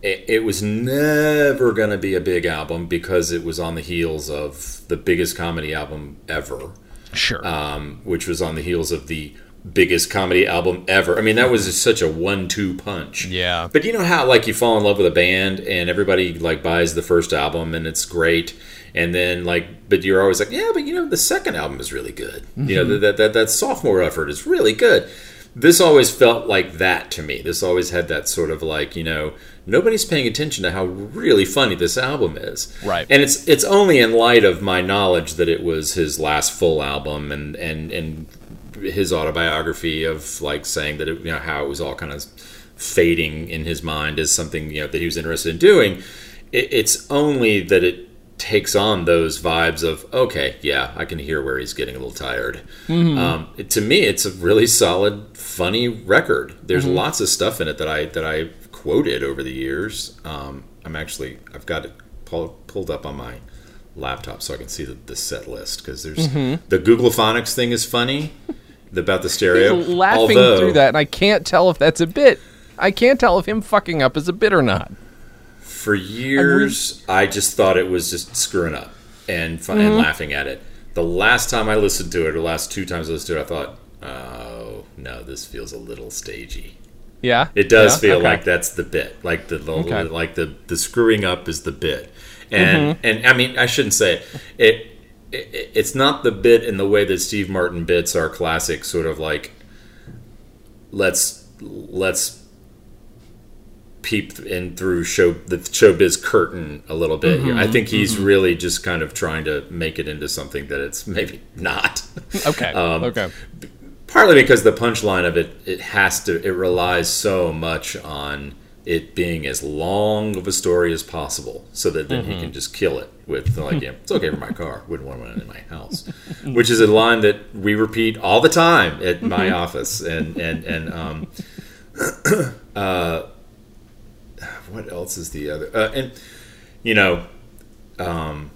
it, it was never going to be a big album because it was on the heels of the biggest comedy album ever, Sure. um, which was on the heels of the biggest comedy album ever. I mean, that was just such a one-two punch. Yeah. But you know how like you fall in love with a band and everybody like buys the first album and it's great. And then like, but you're always like, yeah, but you know, the second album is really good. You know, mm-hmm. that, that that sophomore effort is really good. This always felt like that to me. This always had that sort of like, you know, nobody's paying attention to how really funny this album is. Right. And it's it's only in light of my knowledge that it was his last full album and and and his autobiography of like saying that it, you know how it was all kind of fading in his mind as something you know that he was interested in doing. It, it's only that it takes on those vibes of okay, yeah, I can hear where he's getting a little tired. Um, it- to me, it's a really solid, funny record. There's lots of stuff in it that I that I quoted over the years. Um, I'm actually I've got it pull, pulled up on my laptop so I can see the, the set list because there's the Googoophonic thing is funny the- about the stereo. He's laughing although, through that, and I can't tell if that's a bit. I can't tell if him fucking up is a bit or not. For years, I just thought it was just screwing up and fun, and mm-hmm. laughing at it. The last time I listened to it, or the last two times I listened to it, I thought, oh no, this feels a little stagey. Yeah, It does Yeah? feel Okay. like that's the bit, like the, the Okay. like the the screwing up is the bit, and mm-hmm. and I mean I shouldn't say it. It, it. It's not the bit in the way that Steve Martin bits are classic, sort of like let's let's peep in through show the showbiz curtain a little bit here. I think he's really just kind of trying to make it into something that it's maybe not. [LAUGHS] Okay. [LAUGHS] Um, okay. partly because the punchline of it it has to it relies so much on it being as long of a story as possible so that then he can just kill it with like [LAUGHS] yeah, it's okay for my car wouldn't want one in my house which is a line that we repeat all the time at my office and and and um [CLEARS THROAT] uh what else is the other uh, and you know um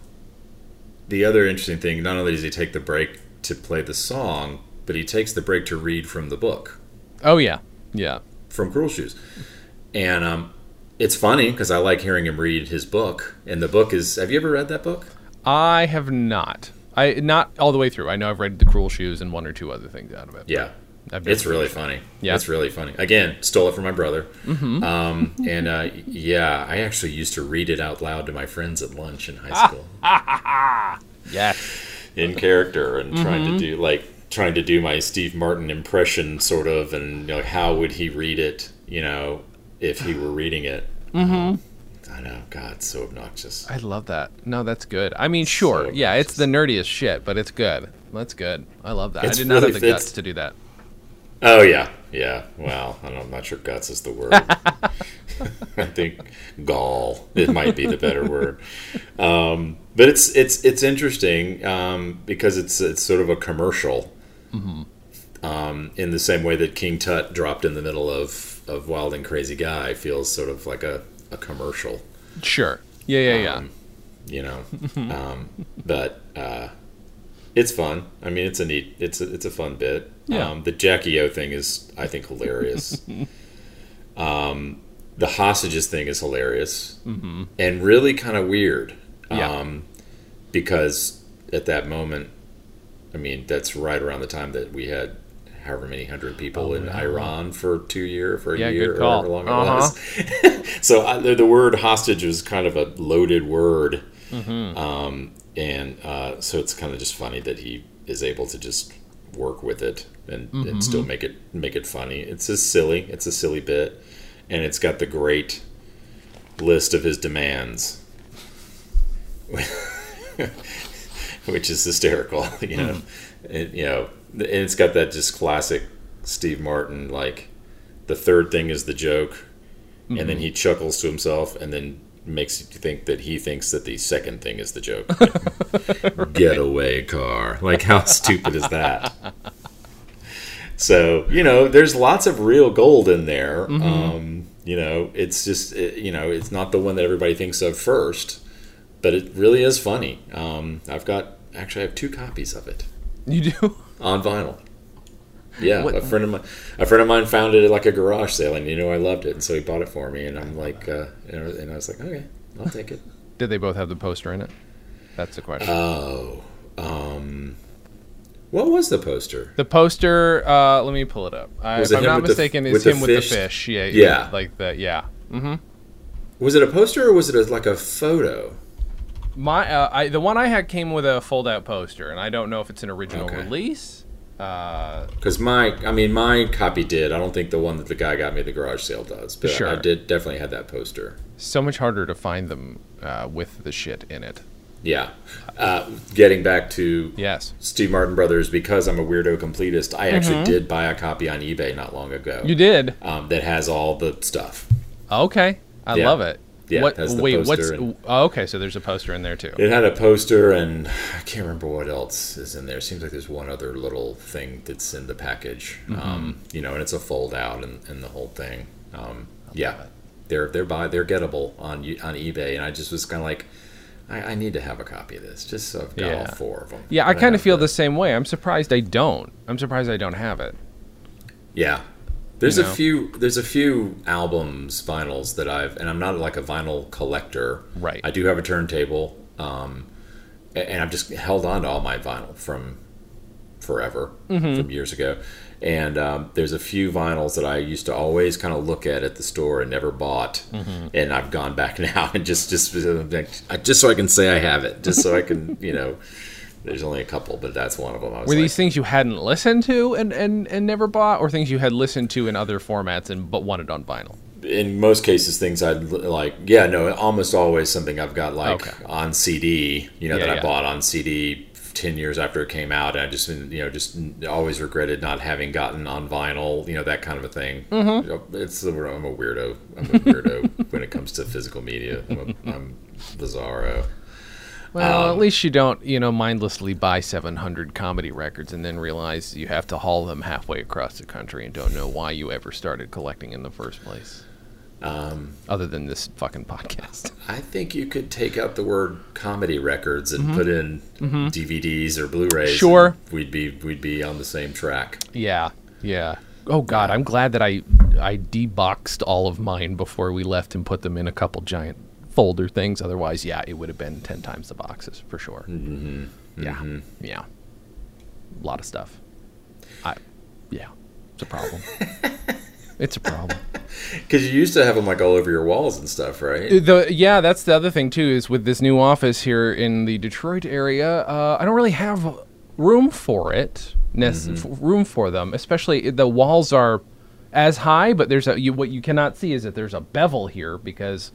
the other interesting thing not only does he take the break to play the song but he takes the break to read from the book Oh yeah. Yeah. from Cruel Shoes, and um, it's funny because I like hearing him read his book. And the book is Have you ever read that book? I have not. I not all the way through. I know I've read The Cruel Shoes and one or two other things out of it. Yeah, I've it's really funny. Yeah. it's really funny. Again, stole it from my brother. Um, and uh, yeah, I actually used to read it out loud to my friends at lunch in high school [LAUGHS] it. Yes. in character and trying to do like trying to do my Steve Martin impression sort of, and you know how would he read it? You know, if he were reading it. Mm-hmm. I know, God, so obnoxious. I love that. No, that's good. I mean, sure. So yeah, it's the nerdiest shit, but it's good. That's good. I love that. It's I did not really have the guts to do that. Oh yeah, yeah. Well, I don't, I'm not sure guts is the word. [LAUGHS] [LAUGHS] I think gall it might be the better word. Um, but it's it's it's interesting um, because it's it's sort of a commercial. Um, in the same way that King Tut dropped in the middle of, of Wild and Crazy Guy feels sort of like a, a commercial. Sure. Yeah, yeah, yeah. Um, you know, [LAUGHS] um, but uh, it's fun. I mean, it's a neat, it's a, it's a fun bit. Yeah. Um, the Jackie O thing is, I think, hilarious. [LAUGHS] um, the hostages thing is hilarious and really kind of weird. Yeah. Um, because at that moment, I mean, that's right around the time that we had however many hundred people in Iran for two year for a Oh, Yeah, year or however long Uh-huh. it was. [LAUGHS] so I, the, the word hostage was kind of a loaded word, Mm-hmm. um, and uh, so it's kind of just funny that he is able to just work with it and, Mm-hmm. and still make it make it funny. It's just silly. It's a silly bit, and it's got the great list of his demands, [LAUGHS] which is hysterical. [LAUGHS] You know, Mm-hmm. it, you know, and it's got that just classic Steve Martin like the third thing is the joke, and Mm-hmm. then he chuckles to himself, and then makes you think that he thinks that the second thing is the joke. Getaway [LAUGHS] car. Like how stupid is that? So you know, there's lots of real gold in there. Mm-hmm. Um, you know, it's just you know, it's not the one that everybody thinks of first, but it really is funny. Um, I've got actually I have two copies of it You do? on vinyl. Yeah, What- a friend of mine, a friend of mine found it at like a garage sale, and you know I loved it, and so he bought it for me, and I'm like, uh, and I- was like, okay, I'll take it. [LAUGHS] Did they both have the poster in it? That's the question. Oh, um, what was the poster? the poster, uh, let me pull it up. I, if it I'm not the- mistaken, is the him with the fish? fish. Yeah, Yeah. Like that, yeah. Mm-hmm. Was it a poster or was it a, like a photo? My, uh, I, the one I had came with a fold-out poster, and I don't know if it's an original Okay. release. Uh, Because my, I mean, my copy did. I don't think the one that the guy got me at the garage sale does, but Sure. I did definitely had that poster. so much harder to find them uh, with the shit in it. Yeah. Uh, getting back to Yes. Steve Martin Brothers, because I'm a weirdo completist, I actually did buy a copy on eBay not long ago. Mm-hmm. You did? um, that has all the stuff. Okay. I Yeah. love it. Yeah, What, it wait, what's. and- oh, okay, so there's a poster in there too. It had a poster, and I can't remember what else is in there. Seems like there's one other little thing that's in the package. Mm-hmm. Um, you know, and it's a fold out and, and the whole thing. Um, yeah, they're they're buy they're gettable on on eBay, and I just was kind of like, I, I need to have a copy of this just so I've got Yeah. all four of them. Yeah, I kind of feel the same way. I'm surprised I don't. I'm surprised I don't have it. Yeah. There's You a few there's a few albums, vinyls that I've and I'm not like a vinyl collector. Right. I do have a turntable. Um and I've just held on to all my vinyl from forever, Mm-hmm. from years ago. And um, there's a few vinyls that I used to always kind of look at at the store and never bought, Mm-hmm. and I've gone back [LAUGHS] now and just just just so I can say I have it, just so I can you know. There's only a couple, but that's one of them. I was Were like, these things you hadn't listened to and, and, and never bought, or things you had listened to in other formats and but wanted on vinyl? in most cases things I'd like yeah no almost always something I've got like Okay. on CD you know Yeah, that yeah. I bought on CD 10 years after it came out and I just you know just always regretted not having gotten on vinyl you know that kind of a thing Mm-hmm. it's I'm a weirdo I'm a weirdo [LAUGHS] when it comes to physical media I'm, a, I'm bizarro Well, Um, at least you don't, you know, mindlessly buy 700 comedy records and then realize you have to haul them halfway across the country and don't know why you ever started collecting in the first place. um, Other than this fucking podcast. [LAUGHS] I think you could take out the word comedy records and put in DVDs or Blu-rays Mm-hmm. Sure. we'd be we'd be on the same track Yeah, yeah. Oh God, I'm glad that I I deboxed all of mine before we left and put them in a couple giant folder things. Otherwise, yeah, it would have been ten times the boxes for sure. Mm-hmm. Yeah, yeah. A lot of stuff. I, yeah, it's a problem. [LAUGHS] it's a problem. Because you used to have them like all over your walls and stuff, right? The yeah, that's the other thing too. Is with this new office here in the Detroit area, uh, I don't really have room for it. nec- f- room for them, especially the walls are as high, but there's a you, what you cannot see is that there's a bevel here because.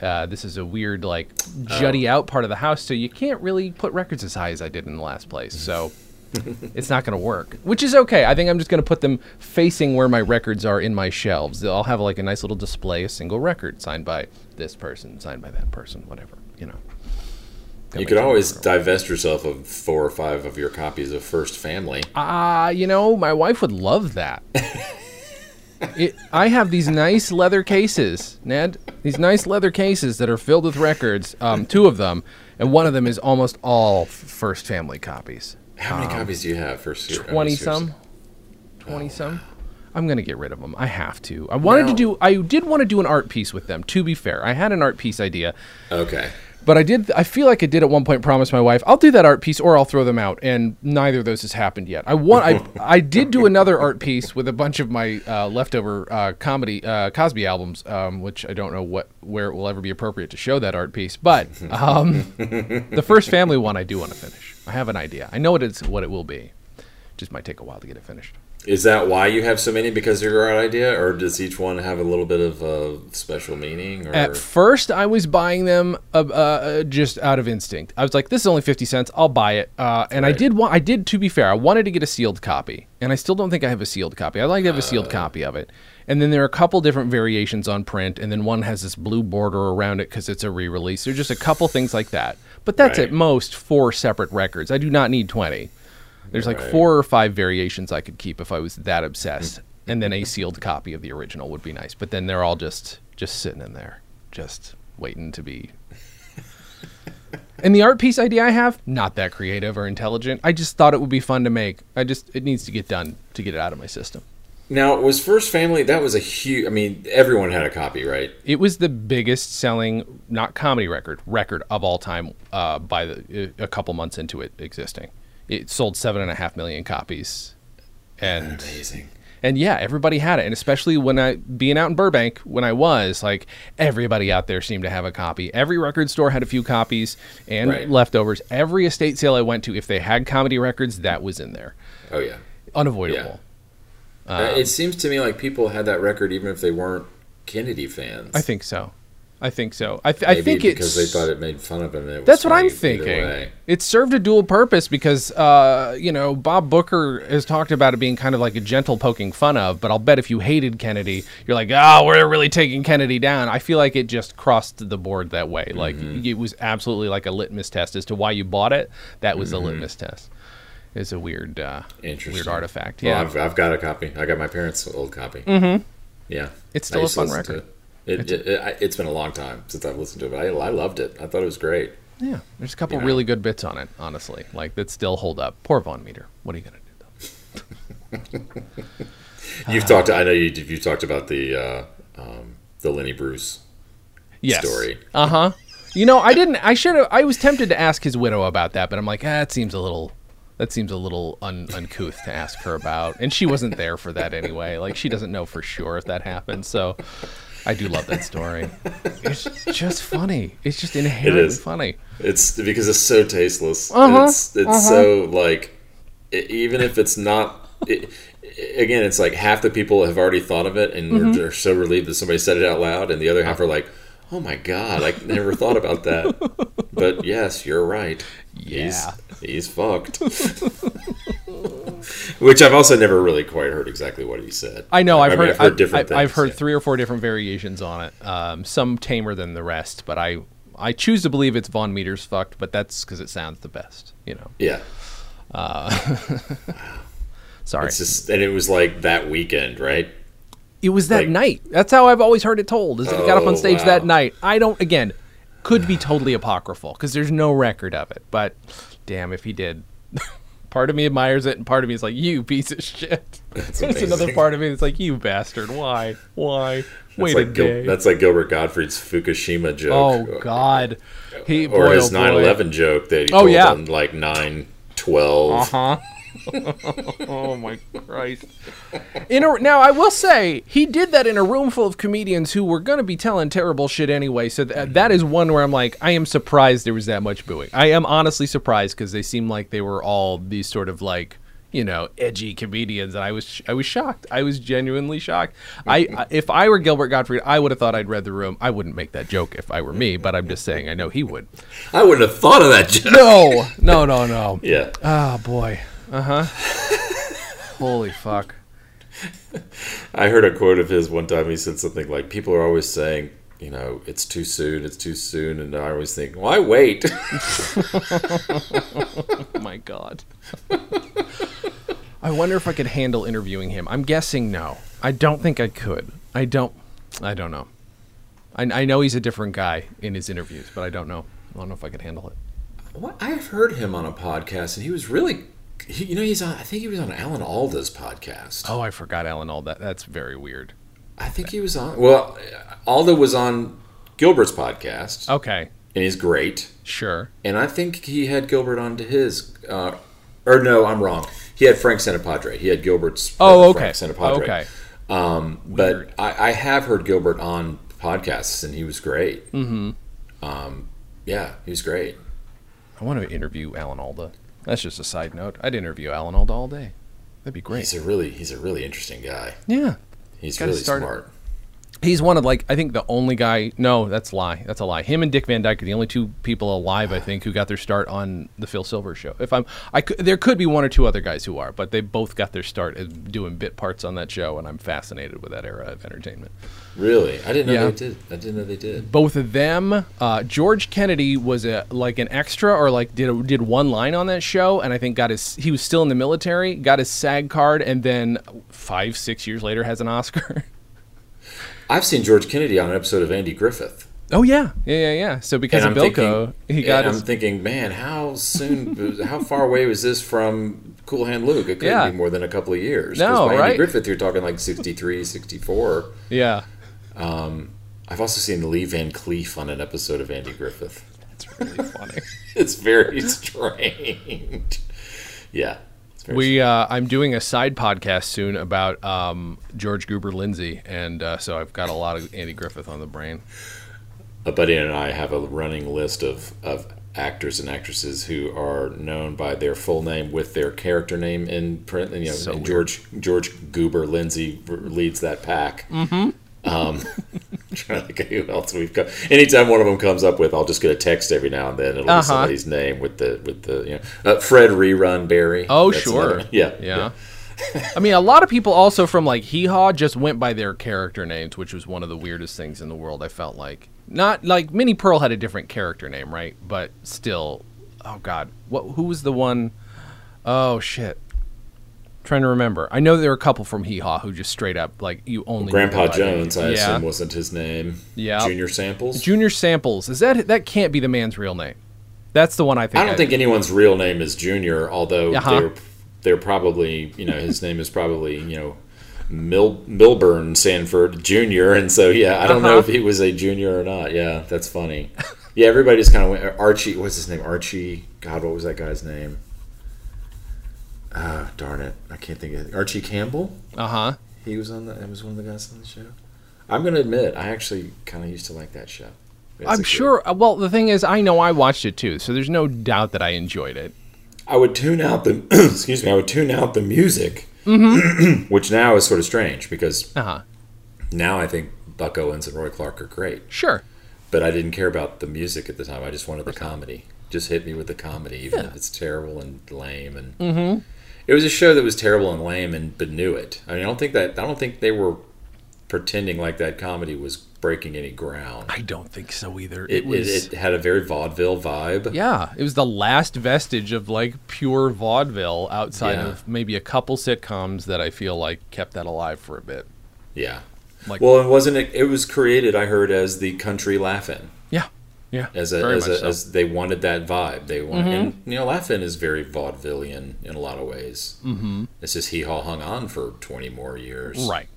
Uh, this is a weird, like, jutty out part of the house, so you can't really put records as high as I did in the last place. So [LAUGHS] it's not going to work, which is okay. I think I'm just going to put them facing where my records are in my shelves. I'll have like a nice little display, a single record signed by this person, signed by that person, whatever, you know. You could always divest yourself of four or five of your copies of First Family. Ah, you know, my wife would love that. [LAUGHS] it, I have these nice leather cases, Ned. These nice leather cases that are filled with records. Um, two of them, and one of them is almost all First Family copies. How many copies do you have? First mean, Twenty some. Twenty some. I'm gonna get rid of them. I have to. I wanted to do. I did want to do an art piece with them. To be fair, I had an art piece idea, Okay. But I did. I feel like I did at one point promise my wife I'll do that art piece or I'll throw them out, and neither of those has happened yet. I want. I [LAUGHS] I did do another art piece with a bunch of my uh, leftover uh, comedy uh, Cosby albums, um, which I don't know what where it will ever be appropriate to show that art piece. But um, the first family one I do want to finish. I have an idea. I know what it's what it will be. Just might take a while to get it finished. Is that why you have so many? Because of your idea, or does each one have a little bit of uh, special meaning? Or At first, I was buying them uh, uh, just out of instinct. I was like, "This is only fifty cents. I'll buy it." Uh, and I did want. I did. To be fair, I wanted to get a sealed copy, and I still don't think I have a sealed copy. I'd like to have a sealed copy of it. And then there are a couple different variations on print, and then one has this blue border around it because it's a re-release. There's just a couple things like that. But that's Right. at most four separate records. I do not need twenty. There's like four or five variations I could keep if I was that obsessed, and then a sealed copy of the original would be nice. But then they're all just just sitting in there, just waiting to be. [LAUGHS] and the art piece idea I have, not that creative or intelligent. I just thought it would be fun to make. I just it needs to get done to get it out of my system. now, was First Family? That was a huge. I mean, everyone had a copy, right? It was the biggest selling not comedy record record of all time uh, by the, a couple months into it existing. It sold seven and a half million copies, and Amazing. And yeah, everybody had it, and especially when I being out in Burbank when I was like everybody out there seemed to have a copy. Every record store had a few copies and Right. leftovers. Every estate sale I went to, if they had comedy records, that was in there. Oh yeah. Unavoidable. Uh, it seems to me like people had that record even if they weren't Kennedy fans. I think so. I think so. I, th- I think because it's they thought it made fun of him. And it was That's what I'm thinking. It served a dual purpose because, uh, you know, Bob Booker has talked about it being kind of like a gentle poking fun of, but I'll bet if you hated Kennedy, you're like, oh, we're really taking Kennedy down. I feel like it just crossed the board that way. Like, Mm-hmm. it was absolutely like a litmus test as to why you bought it. That was Mm-hmm. the litmus test. It's a weird, uh, Interesting. weird artifact. Well, Yeah. I've, I've got a copy. I got my parents' old copy. Mm-hmm. Yeah. It's still a fun record. It. It, it, it's been a long time since I've listened to it, but I, I loved it. I thought it was great. Yeah, there's a couple You know. really good bits on it, honestly, like that still hold up. Poor Vaughn Meader. What are you gonna do? though? [LAUGHS] You've talked. I know you. You talked about the uh, um, the Lenny Bruce. Yes. Story. Uh huh. You know, I didn't. I should have. I was tempted to ask his widow about that, but I'm like, ah, that seems a little. That seems a little un- uncouth to ask her about, and she wasn't there for that anyway. Like, she doesn't know for sure if that happened. So, I do love that story. It's just funny. It's just inherently is. funny. It's because it's so tasteless. Uh-huh, It's it's so like e- even if it's not. It, again, it's like half the people have already thought of it and Mm-hmm. they're, they're so relieved that somebody said it out loud, and the other half are like, "Oh my god, I never thought about that." But yes, you're right. Yeah. He's, he's fucked. [LAUGHS] Which I've also never really quite heard exactly what he said. I know. I've mean, heard. I've heard different I've, things. I've heard three or four different variations on it. Um, some tamer than the rest, but I I choose to believe it's Vaughn Meader's fucked, but that's because it sounds the best. You know. Yeah. [LAUGHS] Sorry. It's just, and it was like that weekend, right? It was that Like- night. That's how I've always heard it told. Is that he got up on Oh, stage wow. that night. I don't. Again, could be totally apocryphal because there's no record of it. But damn, if he did, [LAUGHS] part of me admires it, and part of me is like, "You piece of shit." [LAUGHS] That's [LAUGHS] There's another part of me that's like, "You bastard! Why? Why? That's Wait a like Gil- day." that's like Gilbert Gottfried's Fukushima joke. oh God. He Or boy, his oh, 9/11 joke that he Oh, told yeah. on like 9/12. Huh? [LAUGHS] oh my Christ! In a, now, I will say he did that in a room full of comedians who were going to be telling terrible shit anyway. So th- that is one where I'm like, I am surprised there was that much booing. I am honestly surprised because they seem like they were all these sort of like you know edgy comedians, and I was I was shocked. I was genuinely shocked. I, I if I were Gilbert Gottfried, I would have thought I'd read the room. I wouldn't make that joke if I were me, but I'm just saying I know he would. I wouldn't have thought of that joke. No, no, no, no. [LAUGHS] Yeah. Oh boy. Uh huh. [LAUGHS] Holy fuck. I heard a quote of his one time. He said something like, "People are always saying, you know, it's too soon, it's too soon," and I always think, "Why wait?" Oh [LAUGHS] [LAUGHS] my god. I wonder if I could handle interviewing him. I'm guessing no. I don't think I could. I don't. I don't know. I, I know he's a different guy in his interviews, but I don't know. I don't know if I could handle it. What I've heard him on a podcast, and he was really, he, you know, he's on. I think he was on Alan Alda's podcast. Oh, I forgot Alan Alda. That's very weird. I think he was on. Well, Alda was on Gilbert's podcast, Okay, and he's great. sure. And I think he had Gilbert onto his. Uh, or no, I'm wrong. He had Frank Santopadre. He had Gilbert's. Oh, Frank okay. Santopadre. Okay. Um, but I, I have heard Gilbert on podcasts, and he was great. Mm-hmm. Um, yeah, he was great. I want to interview Alan Alda. That's just a side note. I'd interview Alan Alda all day. That'd be great. He's a really, he's a really interesting guy. Yeah. He's Gotta really start- smart. He's one of like I think the only guy. No, that's a lie. That's a lie. Him and Dick Van Dyke are the only two people alive I think who got their start on the Phil Silver show. If I'm, I could, there could be one or two other guys who are, but they both got their start as doing bit parts on that show, and I'm fascinated with that era of entertainment. Really, I didn't know Yeah. they did. I didn't know they did. Both of them. Uh, George Kennedy was a like an extra or like did a, did one line on that show, and I think got his. He was still in the military, got his SAG card, and then five six years later has an Oscar. [LAUGHS] I've seen George Kennedy on an episode of Andy Griffith. oh yeah, yeah, yeah, yeah. So because And of I'm Bilko, thinking, he got and his. I'm thinking, man, how soon, how far away was this from Cool Hand Luke? It couldn't Yeah. be more than a couple of years. No, 'Cause by Andy? Griffith, you're talking like 63, 64. Yeah. Um, I've also seen Lee Van Cleef on an episode of Andy Griffith. That's really funny. [LAUGHS] It's very strange. Yeah. We uh, I'm doing a side podcast soon about um, George Goober Lindsay, and uh, so I've got a lot of Andy Griffith on the brain. a buddy and I have a running list of, of actors and actresses who are known by their full name with their character name in print. And, you know, So and. George George Goober Lindsay leads that pack. Mm-hmm. Um, [LAUGHS] trying to think of who else we've got. Anytime one of them comes up with, I'll just get a text every now and then. It'll Uh-huh. be somebody's name with the with the you know uh, Fred Rerun Berry. Oh, That's sure. another- [LAUGHS] yeah, Yeah. I mean, a lot of people also from like Hee Haw just went by their character names, which was one of the weirdest things in the world. I felt like not like Minnie Pearl had a different character name, right? But still, oh god, what? Who was the one? Oh shit, trying to remember. I know there are a couple from Hee Haw who just straight up like you only Grandpa go by their Jones. I yeah. assume, wasn't his name. Yeah. Junior Samples. Junior Samples is that that can't be the man's real name. That's the one I think. I don't think anyone's real name is Junior, although Uh-huh. they're they're probably you know his name is probably you know Mil- Milburn Sanford Junior, and so yeah, I don't know Uh-huh. if he was a junior or not. Yeah, that's funny. Yeah, everybody's kind of went Archie. What's his name? Archie. God, what was that guy's name? Ah, darn it, I can't think of it. Archie Campbell. Uh huh. He was on the. It was one of the guys on the show. I'm gonna admit, I actually kind of used to like that show. I'm sure. uh, Well, the thing is, I know I watched it too, so there's no doubt that I enjoyed it. I would tune out the [CLEARS THROAT] excuse me. I would tune out the music, [CLEARS THROAT] which now is sort of strange because Uh huh. now I think Buck Owens and Roy Clark are great. Sure. But I didn't care about the music at the time. I just wanted the comedy. Just hit me with the comedy, even Yeah. if it's terrible and lame. And mm-hmm. It was a show that was terrible and lame, and but knew it. I mean, I don't think that I don't think they were pretending like that comedy was breaking any ground. I don't think so either. It, It, was. it, it had a very vaudeville vibe. yeah, it was the last vestige of like pure vaudeville outside Yeah. of maybe a couple sitcoms that I feel like kept that alive for a bit. Yeah. Like- well, and wasn't it? It was created, I heard, as the country Laugh-In, Yeah. Yeah. as a, very as, much a so. as they wanted that vibe. They want, Mm-hmm. and you know, Laugh-In is very vaudevillian in a lot of ways. Mm-hmm. It's just Hee Haw hung on for twenty more years. right.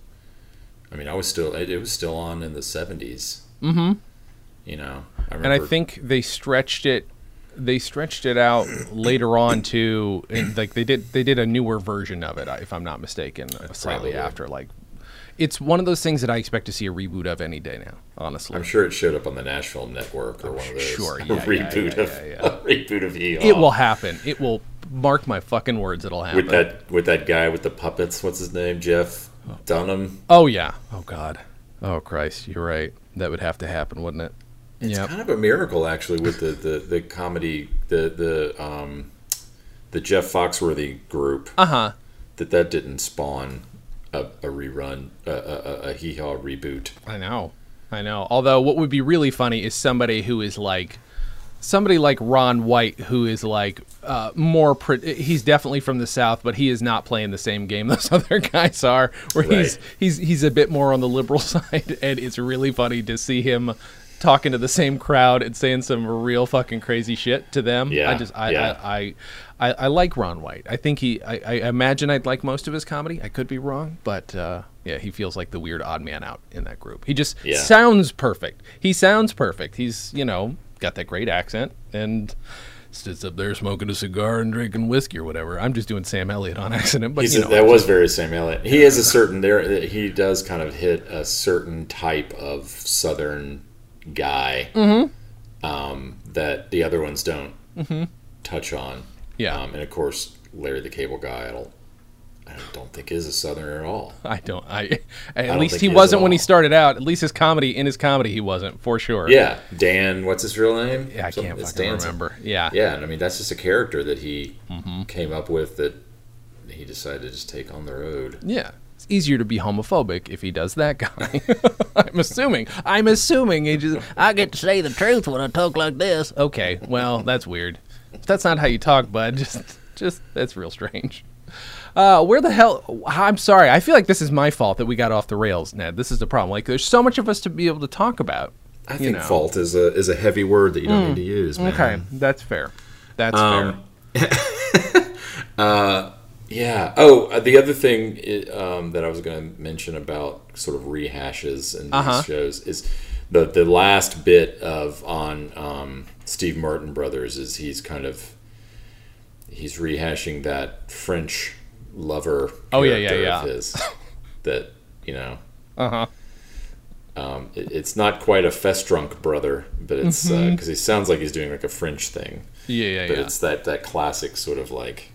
I mean, I was still, it, it was still on in the 70s Mm-hmm. You know, I remember. and I think they stretched it. They stretched it out later on too. And like they did, they did a newer version of it, if I'm not mistaken, slightly Probably. after. Like, it's one of those things that I expect to see a reboot of any day now. Honestly, I'm sure it showed up on the Nashville Network or one of those. sure, [LAUGHS] yeah, reboot yeah, of yeah, [LAUGHS] yeah. reboot of Hee it will happen. It will mark my fucking words. It'll happen. with that with that guy with the puppets. What's his name? Jeff Dunham. Oh yeah. Oh god. Oh Christ. You're right. That would have to happen, wouldn't it? It's Yep. kind of a miracle, actually, with the, the, the comedy, the the um, the Jeff Foxworthy group, Uh huh. that that didn't spawn a, a rerun, a, a, a- a hee haw reboot. I know. I know. Although what would be really funny is somebody who is like somebody like Ron White who is like uh, more pre- he's definitely from the south but he is not playing the same game [LAUGHS] those other guys are where he's he's he's a bit more on the liberal [LAUGHS] side and it's really funny to see him talking to the same crowd and saying some real fucking crazy shit to them. Yeah, I just I yeah. I, I I I like Ron White. I think he I, I imagine I'd like most of his comedy. I could be wrong, but uh, yeah, he feels like the weird odd man out in that group. He just Yeah. sounds perfect. He sounds perfect. He's, you know, got that great accent and sits up there smoking a cigar and drinking whiskey or whatever. I'm just doing Sam Elliott on accident, but you a- know, that was very Sam Elliott. He has a certain there. He does kind of hit a certain type of Southern guy Mm-hmm. um, that the other ones don't touch on. Yeah. um, and of course Larry the Cable Guy. I don't, I don't think is a Southerner at all. I don't. I at don't least he he wasn't when he started out. At least his comedy in his comedy he wasn't for sure. Yeah, Dan. What's his real name? Yeah, I can't fucking Dan remember. Yeah. Yeah, and I mean that's just a character that he Mm-hmm. came up with that he decided to just take on the road. Yeah. It's easier to be homophobic if he does that guy. [LAUGHS] I'm assuming. I'm assuming he just I get to say the truth when I talk like this. Okay, well, that's weird. That's not how you talk, bud, [LAUGHS] just just that's real strange. Uh, where the hell? I'm sorry. I feel like this is my fault that we got off the rails, Ned. This is the problem. Like, there's so much of us to be able to talk about. I think know. fault is a is a heavy word that you don't need to use. Man. Okay, that's fair. That's Um, fair. [LAUGHS] Yeah. Oh, uh, the other thing um, that I was going to mention about sort of rehashes these Uh-huh. shows is the the last bit of on um, Steve Martin Brothers is he's kind of he's rehashing that French lover. Oh, yeah, yeah, yeah. Of his, [LAUGHS] that you know. Uh huh. Um, it, it's not quite a Festrunk brother, but it's because he sounds like he's doing like a French thing. Yeah, yeah, yeah. but yeah. it's that that classic sort of like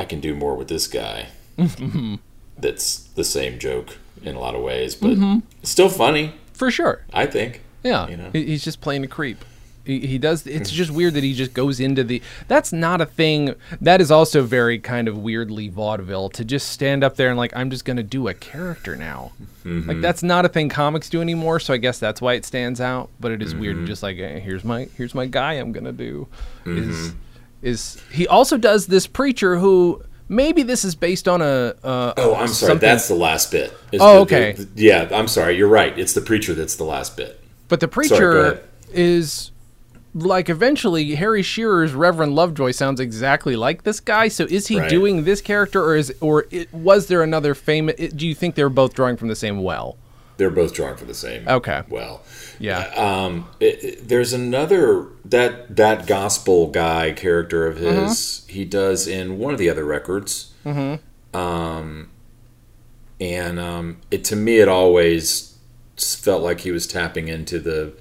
I can do more with this guy. Mm-hmm. That's the same joke in a lot of ways, but Mm-hmm. still funny. For sure. I think. Yeah, You know? he's just playing a creep. He, he does. It's just weird that he just goes into the. That's not a thing. That is also very kind of weirdly vaudeville to just stand up there and like I'm just gonna do a character now. Mm-hmm. Like that's not a thing comics do anymore. So I guess that's why it stands out. But it is weird Mm-hmm. just like eh, here's my here's my guy I'm gonna do. Mm-hmm. Is is he also does this preacher who maybe this is based on a. Uh, Oh, I'm sorry. something- That's the last bit. Is Oh, the- okay. the- yeah, I'm sorry. You're right. It's the preacher that's the last bit. But the preacher ahead. is like eventually Harry Shearer's Reverend Lovejoy sounds exactly like this guy. So is he Right. doing this character, or is or it, was there another famous? Do you think they're both drawing from the same well? They're both drawing for the same. Okay. Well, Yeah. um, it, it- there's another that that gospel guy character of his. He does in one of the other records. Mm-hmm. Um, and um, it to me, it always felt like he was tapping into the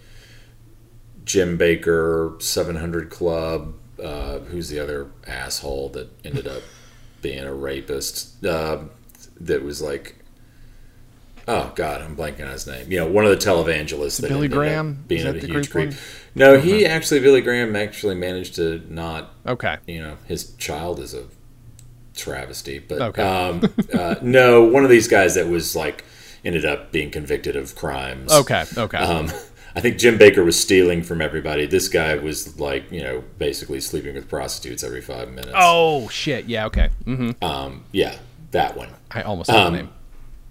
Jim Bakker 700 Club. Uh, who's the other asshole that ended up being a rapist? Uh, that was like Oh God, I'm blanking on his name. You know, one of the televangelists that Billy Graham? being Is a huge creep. one? No, he actually Billy Graham actually managed to not. Okay. You know, his child is a travesty, but Okay. um, uh, no, one of these guys that was like ended up being convicted of crimes. Okay. Okay. Um, I think Jim Bakker was stealing from everybody. This guy was like, you know, basically sleeping with prostitutes every five minutes. oh shit. Yeah. Okay. hmm Um, yeah, that one. I almost said um, the name.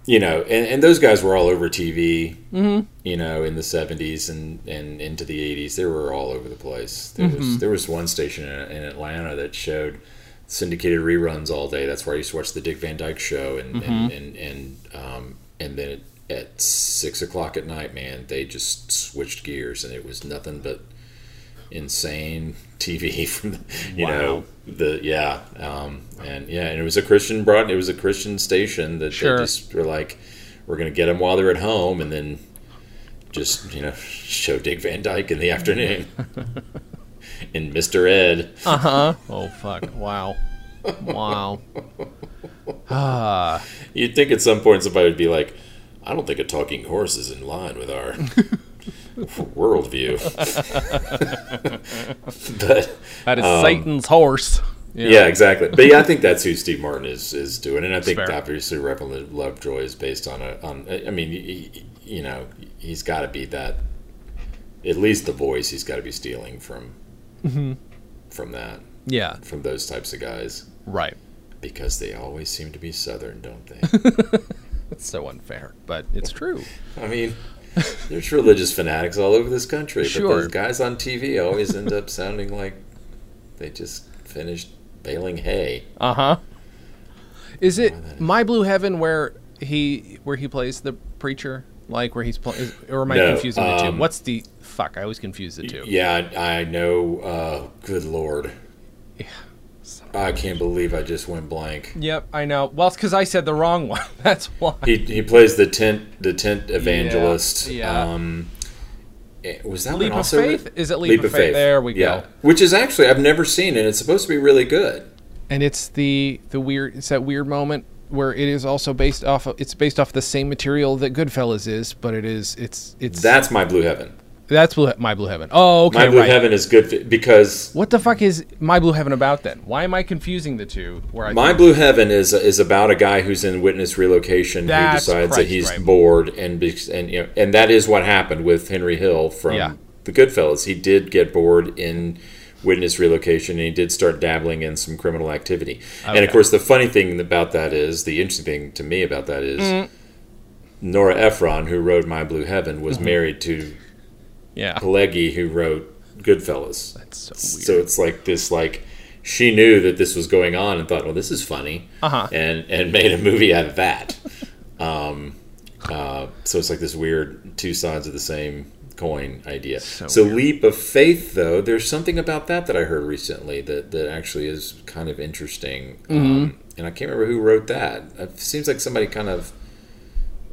You know, and, and those guys were all over TV, Mm-hmm. you know, in the 70s and, and into the 80s. They were all over the place. There, Mm-hmm. was, there was one station in, in Atlanta that showed syndicated reruns all day. That's where I used to watch the Dick Van Dyke Show. And, Mm-hmm. and, and, and, um, and then at 6 o'clock at night, man, they just switched gears and it was nothing but insane TV [LAUGHS] from, the, you Wow. know, the, yeah. Um, and yeah, and it was a Christian broad, it was a Christian station that Sure. they just were like, we're going to get them while they're at home and then just, you know, [LAUGHS] show Dick Van Dyke in the afternoon. [LAUGHS] and Mr. Ed. Uh huh. Oh fuck. Wow. Wow. Ah. You'd think at some point somebody would be like, I don't think a talking horse is in line with our worldview. [LAUGHS] but That is um, Satan's horse. yeah. exactly. But yeah, I think that's who Steve Martin is is doing, and I think obviously Reverend Lovejoy is based on a on. I mean, he, you know, he's got to be that. At least the voice he's got to be stealing from. Mm-hmm. From that, Yeah. from those types of guys, Right. because they always seem to be Southern, don't they? [LAUGHS] It's so unfair, but it's true. I mean, there's religious fanatics all over this country, but Sure. those guys on TV always end up sounding like they just finished baling hay. Uh huh. Is it My Blue Heaven where he where he plays the preacher, like where he's playing, or am I No, confusing the two? um, What's the fuck? I always confuse the two. Yeah, I, I know. Uh, good lord, I can't believe I just went blank. Yep, I know. Well, it's because I said the wrong one. [LAUGHS] That's why. He, he plays the tent the tent evangelist. yeah. Um, eh, was that Leap one of also? Faith? Is it Leap of Faith? There we yeah. go. Which is actually I've never seen, and it's supposed to be really good. and it's the the weird. It's that weird moment where it is also based off. Of, it's based off the same material that Goodfellas is, but it is. It's it's That's my blue heaven. That's blue, my blue heaven. Oh, okay, My blue right. heaven is good because What the fuck is my blue heaven about then? Why am I confusing the two? Where I My Blue Heaven is is about a guy who's in witness relocation who decides that he's right. bored and and you know and that is what happened with Henry Hill from Yeah. the Goodfellas. He did get bored in witness relocation and he did start dabbling in some criminal activity. And of course, the funny thing about that is the interesting thing to me about that is Mm. Nora Ephron, who wrote My Blue Heaven, Mm-hmm. was married to yeah, Pileggi, who wrote Goodfellas. that's so weird. So it's like this, like she knew that this was going on and thought, well, this is funny, Uh-huh. and and [LAUGHS] made a movie out of that. Um, uh, so it's like this weird two sides of the same coin idea. So So, leap of faith, though, there's something about that that I heard recently that that actually is kind of interesting. Mm-hmm. Um, and I can't remember who wrote that. It seems like somebody kind of.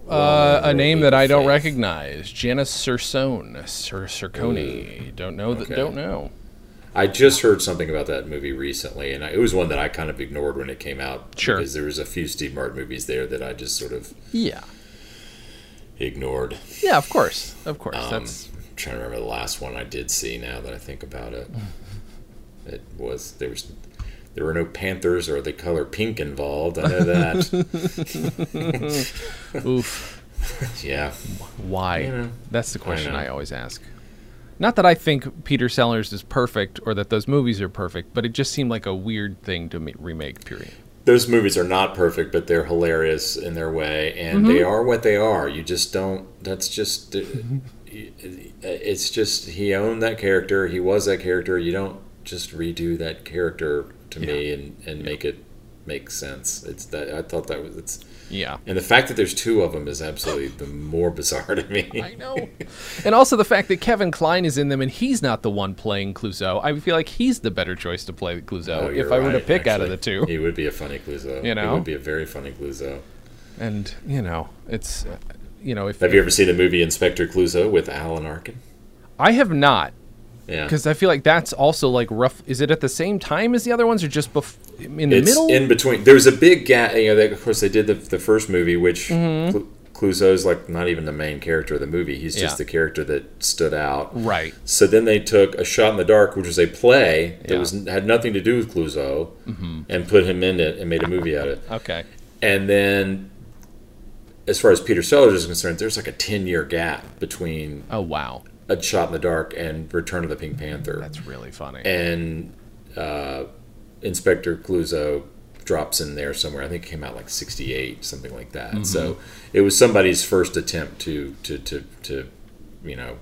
Uh, a name that I don't Faith. recognize. Janus Cercone. Cer- Cercone. Don't know. That, okay. Don't know. I just heard something about that movie recently, and I, it was one that I kind of ignored when it came out. Sure. Because there was a few Steve Martin movies there that I just sort of Yeah. ignored. Yeah, of course. Of course. Um, That's I'm trying to remember the last one I did see. Now that I think about it, [LAUGHS] it was there was there were no panthers or the color pink involved. I know that. [LAUGHS] [LAUGHS] oof. yeah, Why? You know, That's the question know. I, always ask. Not that I think Peter Sellers is perfect or that those movies are perfect, but it just seemed like a weird thing to remake. Period. those movies are not perfect, but they're hilarious in their way, and Mm-hmm. they are what they are. You just don't. That's just. uh, it's just he owned that character. He was that character. You don't just redo that character to me and, and make it make sense. It's that I thought that was it's Yeah. and the fact that there's two of them is absolutely the more bizarre to me. I know. [LAUGHS] and also the fact that Kevin Kline is in them and he's not the one playing Clouseau. I feel like he's the better choice to play Clouseau Oh, if I were to right, pick out of the two. He would be a funny Clouseau. You know? he would be a very funny Clouseau. And, you know, it's, uh, you know, if Have you ever seen the movie Inspector Clouseau with Alan Arkin? I have not, Yeah, because I feel like that's also like rough. Is it at the same time as the other ones or just bef- in the it's middle? in between. There was a big gap. You know, they, of course, they did the, the first movie, which Mm-hmm. Clou- Clouseau's like not even the main character of the movie. He's just Yeah. the character that stood out. right. So then they took A Shot in the Dark, which was a play that Yeah. was had nothing to do with Clouseau, and put him in it and made a movie out of it. Okay. And then, as far as Peter Sellers is concerned, there's like a ten year gap between Oh, wow. A Shot in the Dark and Return of the Pink Panther. That's really funny. and uh, Inspector Clouseau drops in there somewhere. I think it came out like '68, something like that. So it was somebody's first attempt to to to, to you know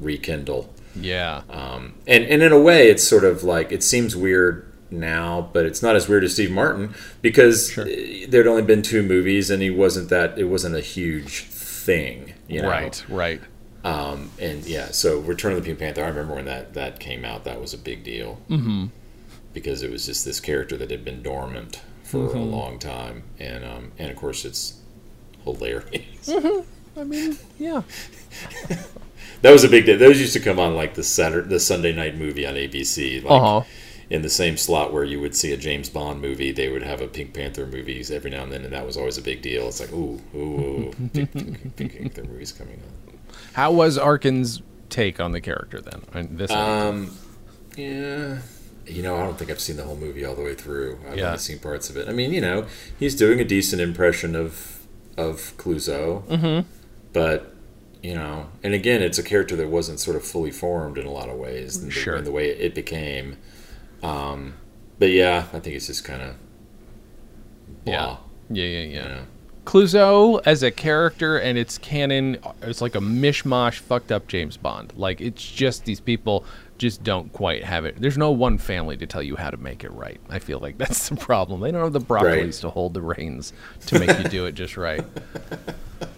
rekindle. yeah. Um, and and in a way, it's sort of like it seems weird now, but it's not as weird as Steve Martin because Sure. there'd only been two movies, and he wasn't that. It wasn't a huge thing, you know. Right, right. Um, and yeah, so Return of the Pink Panther. I remember when that that came out. That was a big deal mm-hmm. because it was just this character that had been dormant for a long time, and um, and of course it's hilarious. I mean, yeah. [LAUGHS] that was a big day. Those used to come on like the Saturday, the Sunday night movie on ABC. Like, Uh huh. In the same slot where you would see a James Bond movie, they would have a Pink Panther movies every now and then, and that was always a big deal. It's like, ooh, ooh, ooh Pink, Pink, Pink Panther movies coming on. How was Arkin's take on the character then? And this Um, yeah. You know, I don't think I've seen the whole movie all the way through. I've Yeah. only seen parts of it. I mean, you know, he's doing a decent impression of of Clouseau, mm-hmm. but you know, and again, it's a character that wasn't sort of fully formed in a lot of ways, in the, Sure. in the way it became. Um, but yeah, I think it's just kind of yeah. Yeah, yeah, yeah. You know? Clouseau as a character and its canon it's like a mishmash fucked up James Bond. Like it's just these people just don't quite have it. There's no one family to tell you how to make it right. I feel like [LAUGHS] that's the problem. They don't have the broccolis Right. to hold the reins to make you do it just right. [LAUGHS] [LAUGHS]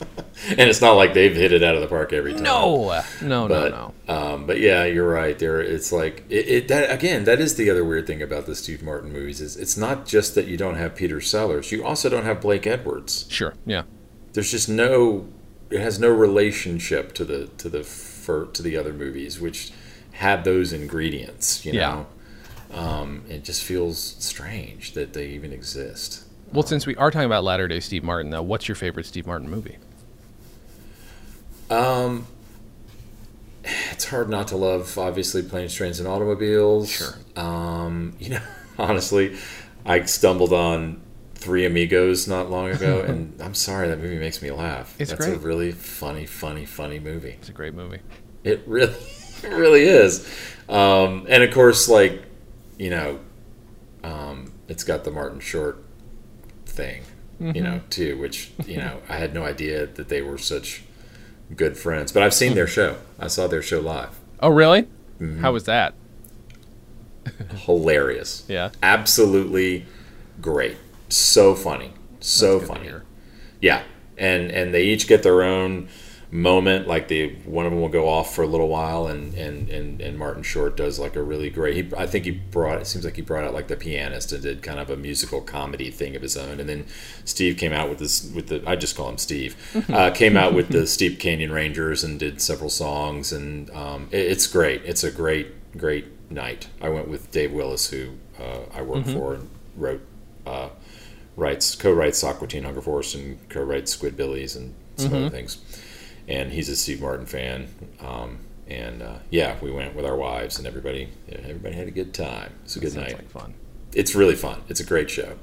And it's not like they've hit it out of the park every time. No, no, but no, no. um, but yeah, you're right. There, it's like it, it. That again, that is the other weird thing about the Steve Martin movies is it's not just that you don't have Peter Sellers. You also don't have Blake Edwards. Sure, yeah. There's just no. It has no relationship to the to the fir, to the other movies, which had those ingredients. You Yeah. know, um, it just feels strange that they even exist. Well, since we are talking about latter day Steve Martin, though, what's your favorite Steve Martin movie? Um, it's hard not to love, obviously, planes, trains, and automobiles. Sure. Um, [LAUGHS] you know, honestly, I stumbled on Three Amigos not long [LAUGHS] ago, and I'm sorry that movie makes me laugh. It's That's a really funny, funny, funny movie. It's a great movie. It really, [LAUGHS] it really is. Um, and of course, like, you know, um, it's got the Martin Short thing, you know, too, which, you know, I had no idea that they were such good friends. But I've seen their show. I saw their show live. Oh, really? Mm-hmm. How was that? Hilarious. [LAUGHS] Yeah. Absolutely great. So funny. So funny. Yeah, and and they each get their own moment. Like the one of them will go off for a little while, and and and, and Martin Short does like a really great. He, I think he brought. It seems like he brought out like the pianist and did kind of a musical comedy thing of his own. And then Steve came out with this with the. I just call him Steve. [LAUGHS] Uh, came out with the Steep Canyon Rangers and did several songs, and um, it, it's great. It's a great great night. I went with Dave Willis, who uh, I work for, and wrote. Uh, writes co-writes Aqua Teen Hunger Force and co-writes Squidbillies and some other things. And he's a Steve Martin fan. Um, and uh, yeah, we went with our wives and everybody. Everybody had a good time. It's a good night. like fun. It's really fun. It's a great show.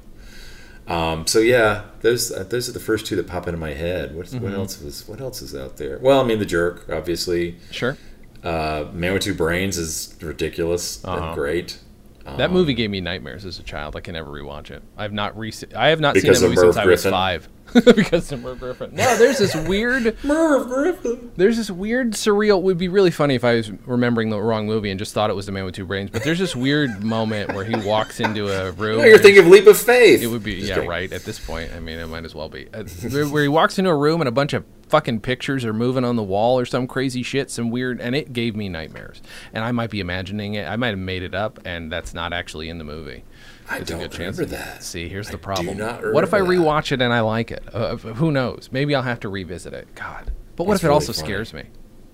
Um, so yeah, those uh, those are the first two that pop into my head. What what else was what else is out there? Well, I mean, The Jerk, obviously. Sure. Uh, Man with Two Brains is ridiculous Uh-huh. and great. That movie gave me nightmares as a child. I can never rewatch it. I've not re- I have not seen that movie since Merv I was five. [LAUGHS] because of Merv Griffin. No, there's this weird [LAUGHS] Merv Griffin. There's this weird surreal. It Would be really funny if I was remembering the wrong movie and just thought it was the man with two brains. But there's this weird moment where he walks into a room. No, you're thinking of Leap of Faith. It would be Just yeah kidding. right at this point. I mean, it might as well be uh, where he walks into a room and a bunch of fucking pictures are moving on the wall or some crazy shit, some weird, and it gave me nightmares. And I might be imagining it. I might have made it up, and that's not actually in the movie. I It's don't a good chance. remember that. See, here's I the problem. what if I remember that. rewatch it and I like it? Uh, who knows? Maybe I'll have to revisit it. God. But what That's if it really also funny. scares me?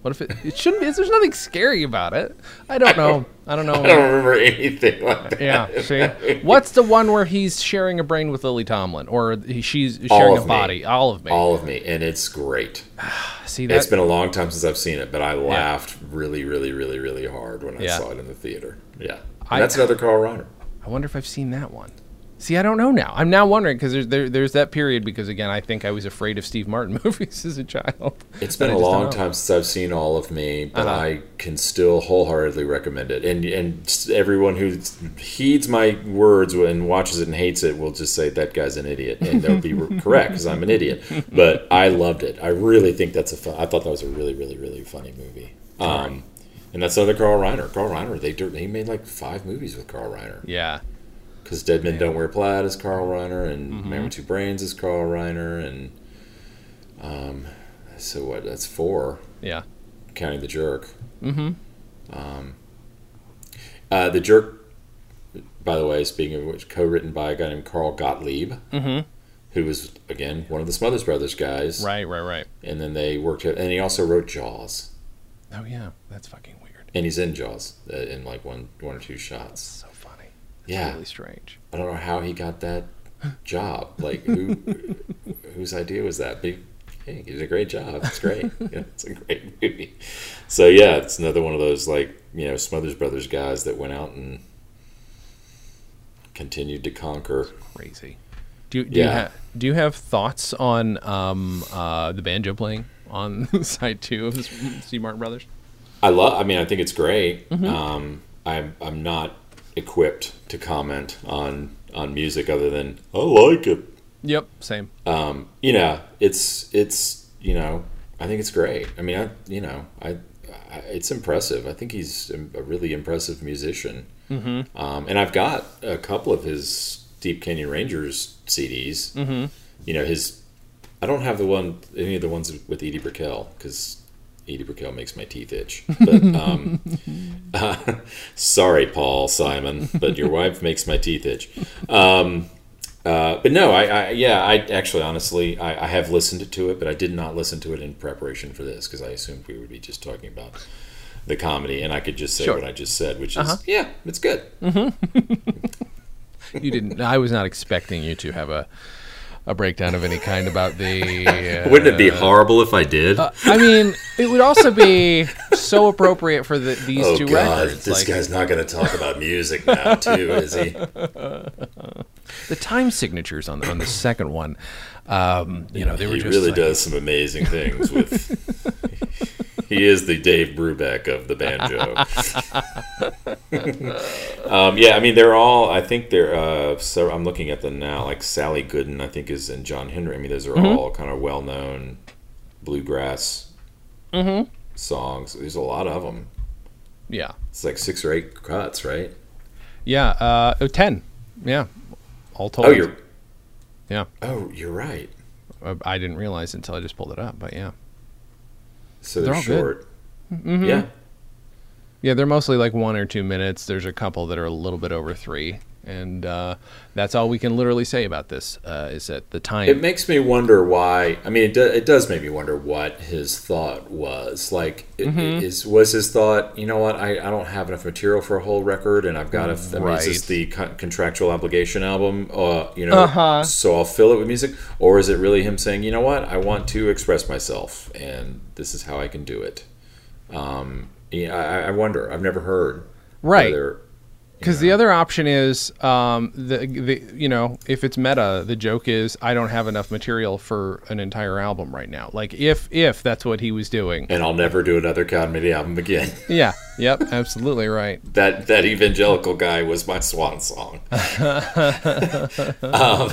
What if it? It shouldn't. be. There's nothing scary about it. I don't know. I don't know. [LAUGHS] I don't remember anything like that. Yeah. See, [LAUGHS] what's the one where he's sharing a brain with Lily Tomlin, or he, she's sharing a Me. body? All of me. All of me, and it's great. [SIGHS] See it's that? been a long time since I've seen it, but I laughed really, really, really, really hard when I Yeah. saw it in the theater. Yeah, And I- that's another Carl Reiner. I wonder if I've seen that one. See, I don't know now. I'm now wondering because there's there, there's that period because again I think I was afraid of Steve Martin [LAUGHS] movies as a child. It's been a long time since I've seen all of me, but Uh-huh. I can still wholeheartedly recommend it. And and everyone who heeds my words and watches it and hates it will just say that guy's an idiot, and they'll be correct because I'm an idiot. [LAUGHS] But I loved it. I really think that's a fun. I thought that was a really, really, really funny movie. Um, and that's another Carl Reiner. Carl Reiner. They he made like five movies with Carl Reiner. Yeah. Because Dead Men Don't Wear Plaid is Carl Reiner, and Mm-hmm. Man with Two Brains is Carl Reiner, and um, so what? That's four, Yeah. counting the jerk. Mm-hmm. Uh, the jerk, by the way, speaking of which, co-written by a guy named Carl Gottlieb, Mm-hmm. who was again one of the Smothers Brothers guys, Right. Right. Right. and then they worked, out and he also wrote Jaws, Oh yeah, that's fucking weird. and he's in Jaws uh, in like one, one or two shots. Yeah, Really strange. I don't know how he got that job. Like who [LAUGHS] whose idea was that? But he, hey, he did a great job. It's great. [LAUGHS] Yeah, it's a great movie. So yeah, it's another one of those like you know Smothers Brothers guys that went out and continued to conquer. Crazy. Do, do you Yeah. have do you have thoughts on um, uh, the banjo playing on [LAUGHS] side two of the Steve Martin Brothers? I love. I mean, I think it's great. Mm-hmm. Um, I'm I'm not equipped to comment on on music other than I like it. Yep. Same. um, you know, it's it's you know, I think it's great. I mean, I you know, I, I it's impressive. I think he's a really impressive musician. Mm-hmm. Um, and I've got a couple of his Steep Canyon Rangers CDs. Mm-hmm. You know, his I don't have the one any of the ones with Edie Brickell because Edie Brickell makes my teeth itch. But um, [LAUGHS] sorry, Paul Simon, but your wife makes my teeth itch. Um, uh, but no, I, I yeah, I actually honestly I, I have listened to it, but I did not listen to it in preparation for this because I assumed we would be just talking about the comedy, and I could just say Sure. what I just said, which is Uh-huh. yeah, it's good. [LAUGHS] You didn't. I was not expecting you to have a a breakdown of any kind about the. Uh, [LAUGHS] Wouldn't it be horrible if I did? I mean, it would also be so appropriate for the, these oh two God, records. this like, guy's not going to talk about music now, too, is he? [LAUGHS] the time signatures on the, on the second one. Um, you know, they were he really like, does some amazing things with. [LAUGHS] he is the Dave Brubeck of the banjo. [LAUGHS] um, yeah, I mean they're all. I think they're. Uh, so I'm looking at them now. Like Sally Gooden, I think is and John Henry. I mean those are Mm-hmm. all kind of well known bluegrass Mm-hmm. songs. There's a lot of them. Yeah, It's like six or eight cuts, right? yeah. Uh, oh, ten. Yeah, all told. Oh, you're. Yeah, Oh, you're right. Uh, I didn't realize until I just pulled it up. But yeah, So They're they're, short. Mm-hmm. Yeah. yeah. They're mostly like one or two minutes. There's a couple that are a little bit over three, and uh, that's all we can literally say about this. Uh, is that the time? It makes me wonder why. I mean, it, do, it does make me wonder what his thought was. Like, Mm-hmm. is was his thought? You know what? I, I don't have enough material for a whole record, and I've got to. I mean, is this the con- contractual obligation album? Uh, you know, Uh-huh. so I'll fill it with music, or is it really him saying, you know what? I want to express myself, and this is how I can do it. Um, yeah, I, I wonder. I've never heard Right. whether Because the other option is, um, the, the you know, if it's meta, the joke is I don't have enough material for an entire album right now. Like if if that's what he was doing. And I'll never do another comedy album again. [LAUGHS] Yeah. Yep. absolutely right. that that evangelical guy was my swan song. [LAUGHS] [LAUGHS] um,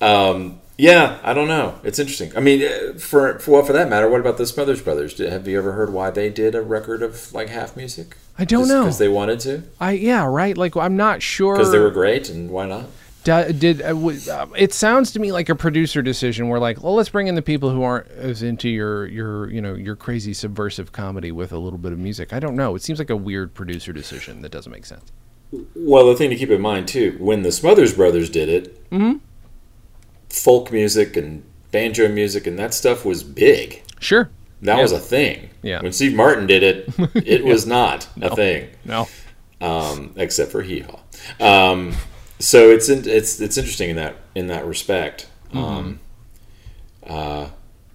um, yeah, I don't know. It's interesting. I mean, uh, for for well, for that matter, what about the Smothers Brothers? Did, have you ever heard why they did a record of like half music? I don't know. because they wanted to. I yeah right. Like I'm not sure Because they were great, and why not? Did uh, w- uh, it sounds to me like a producer decision where like well let's bring in the people who aren't as into your your you know your crazy subversive comedy with a little bit of music i don't know it seems like a weird producer decision that doesn't make sense Well, the thing to keep in mind too, when the Smothers Brothers did it, Mm-hmm. Folk music and banjo music and that stuff was big. sure That Yeah. was a thing. Yeah. When Steve Martin did it, [LAUGHS] it was not a thing. no um, except for hee haw. Um, so it's in, it's it's interesting in that in that respect. Um, uh,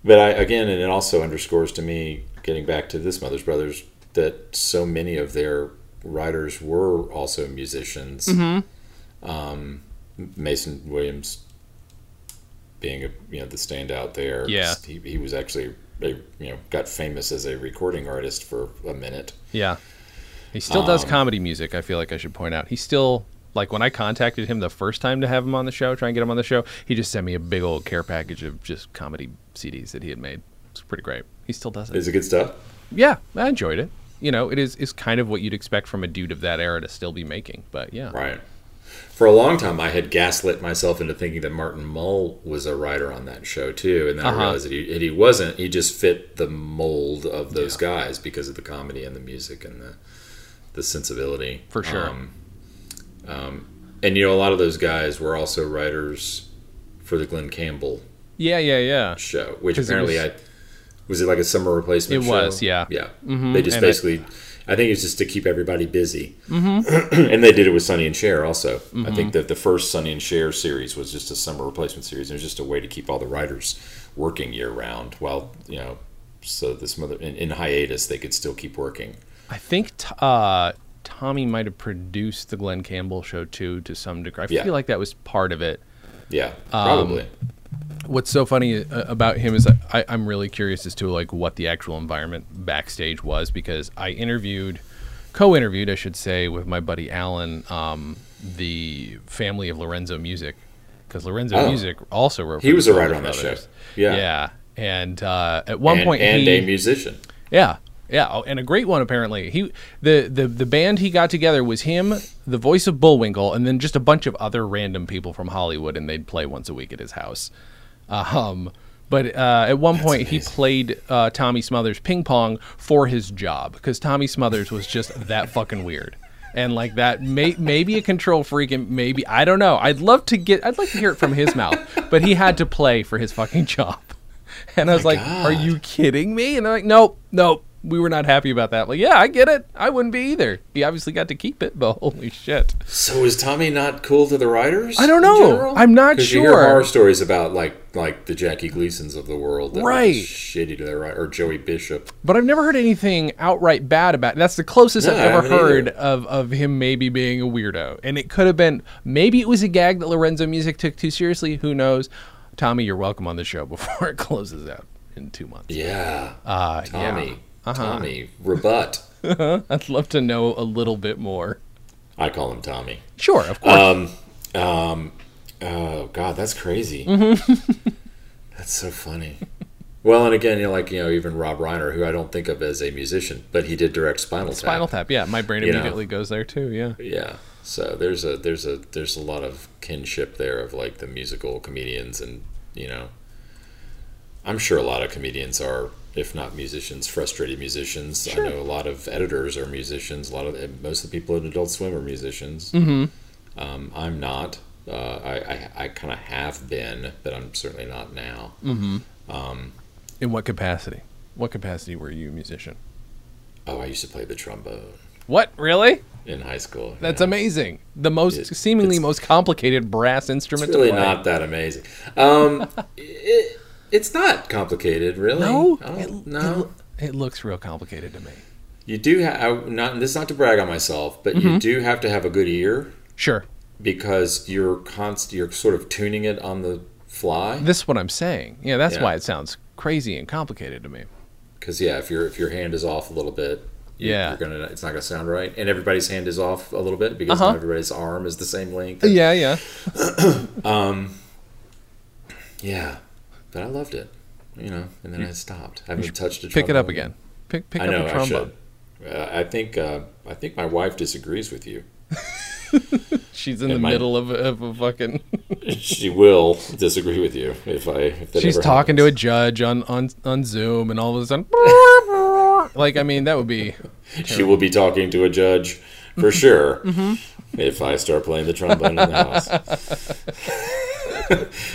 but I again, and it also underscores to me, getting back to this Smothers Brothers, that so many of their writers were also musicians. Um, Mason Williams being a you know the standout there. Yeah. he, he was actually a, you know got famous as a recording artist for a minute. yeah he still does Um, comedy music i feel like i should point out he still like when i contacted him the first time to have him on the show try and get him on the show he just sent me a big old care package of just comedy cds that he had made it's pretty great he still does it Is it good stuff? yeah i enjoyed it you know it is is kind of what you'd expect from a dude of that era to still be making but yeah Right. For a long time, I had gaslit myself into thinking that Martin Mull was a writer on that show too, and then Uh-huh. I realized that he, he wasn't. He just fit the mold of those guys because of the comedy and the music and the the sensibility. For sure. Um, um, and you know, a lot of those guys were also writers for the Glen Campbell yeah yeah yeah show, which apparently was- I was it like a summer replacement. It show? was, yeah. yeah. Mhm, They just and basically, I, think it's just to keep everybody busy, mm-hmm. [CLEARS THROAT] and they did it with Sonny and Cher also. I Mm-hmm. think that the first Sonny and Cher series was just a summer replacement series. It was just a way to keep all the writers working year round, while you know, so this mother in, in hiatus they could still keep working. I think t- uh, Tommy might have produced the Glen Campbell show too, to some degree. I Yeah. feel like that was part of it. Yeah, Um, probably. What's so funny uh, about him is I, I'm really curious as to like what the actual environment backstage was because I interviewed, co-interviewed, I should say, with my buddy Alan, um, the family of Lorenzo Music, because Lorenzo Oh. Music also wrote. He was a writer on that show. Yeah. yeah, and uh, at one and, point and he, a musician. Yeah. Yeah, oh, and a great one apparently. He the, the the band he got together was him, the voice of Bullwinkle, and then just a bunch of other random people from Hollywood, and they'd play once a week at his house. Um, but uh, at one point he played uh, Tommy Smothers ping pong for his job because Tommy Smothers was just that fucking weird. And like that, may, maybe a control freak, and maybe I don't know. I'd love to get, I'd like to hear it from his mouth, but he had to play for his fucking job. [LAUGHS] And I was like, "Are you kidding me?" And they're like, "Nope, nope, we were not happy about that." Like, yeah, I get it. I wouldn't be either. He obviously got to keep it, but [LAUGHS] holy shit. So is Tommy not cool to the writers? I don't know. I'm not 'Cause You hear sure. horror stories about like like the Jackie Gleasons of the world, that Right. shitty to their writer, or Joey Bishop. But I've never heard anything outright bad about it. That's the closest No, I've ever heard either. of, of him maybe being a weirdo. And it could have been maybe it was a gag that Lorenzo Music took too seriously. Who knows? Tommy, you're welcome on the show before [LAUGHS] it closes out in two months. Yeah, Uh, Tommy, yeah. Uh-huh. Tommy, rebut. [LAUGHS] I'd love to know a little bit more. I call him Tommy. Sure, of course. Um, um, oh God, that's crazy. Mm-hmm. [LAUGHS] that's so funny. Well, and again, you know, like you know, even Rob Reiner, who I don't think of as a musician, but he did direct Spinal Tap. Spinal Tap. Yeah, my brain You know. immediately goes there too. Yeah. Yeah. So there's a there's a there's a lot of kinship there of like the musical comedians and you know I'm sure a lot of comedians are if not musicians frustrated musicians I know a lot of editors are musicians a lot of most of the people in Adult Swim are musicians mm-hmm. um, I'm not uh, I, I, I kind of have been but I'm certainly not now In what capacity? What capacity were you a musician? oh I used to play the trombone What really? in high school That's amazing. The most It- seemingly most complicated brass instrument. It's really to play. not that amazing. Um, [LAUGHS] it, it's not complicated, really. No, it, no. It, it looks real complicated to me. You do have not this is not to brag on myself, but Mm-hmm. you do have to have a good ear Sure. because you're const you're sort of tuning it on the fly. This is what I'm saying. Yeah, that's Yeah. why it sounds crazy and complicated to me. Because yeah, if your if your hand is off a little bit, you, Yeah. you're gonna it's not gonna sound right. And everybody's hand is off a little bit because Uh-huh. not everybody's arm is the same length. Yeah, yeah. [COUGHS] um, Yeah, but I loved it, you know. And then I stopped. I haven't touched a Pick it up again. Pick pick I up know a I trombone. should. Uh, I think uh, I think my wife disagrees with you. [LAUGHS] She's in the my- middle of, a- of a fucking. [LAUGHS] she will disagree with you if I if that She's talking to a judge on, on on Zoom, and all of a sudden, [LAUGHS] like I mean, that would be She will be talking to a judge for sure if I start playing the trombone in the house.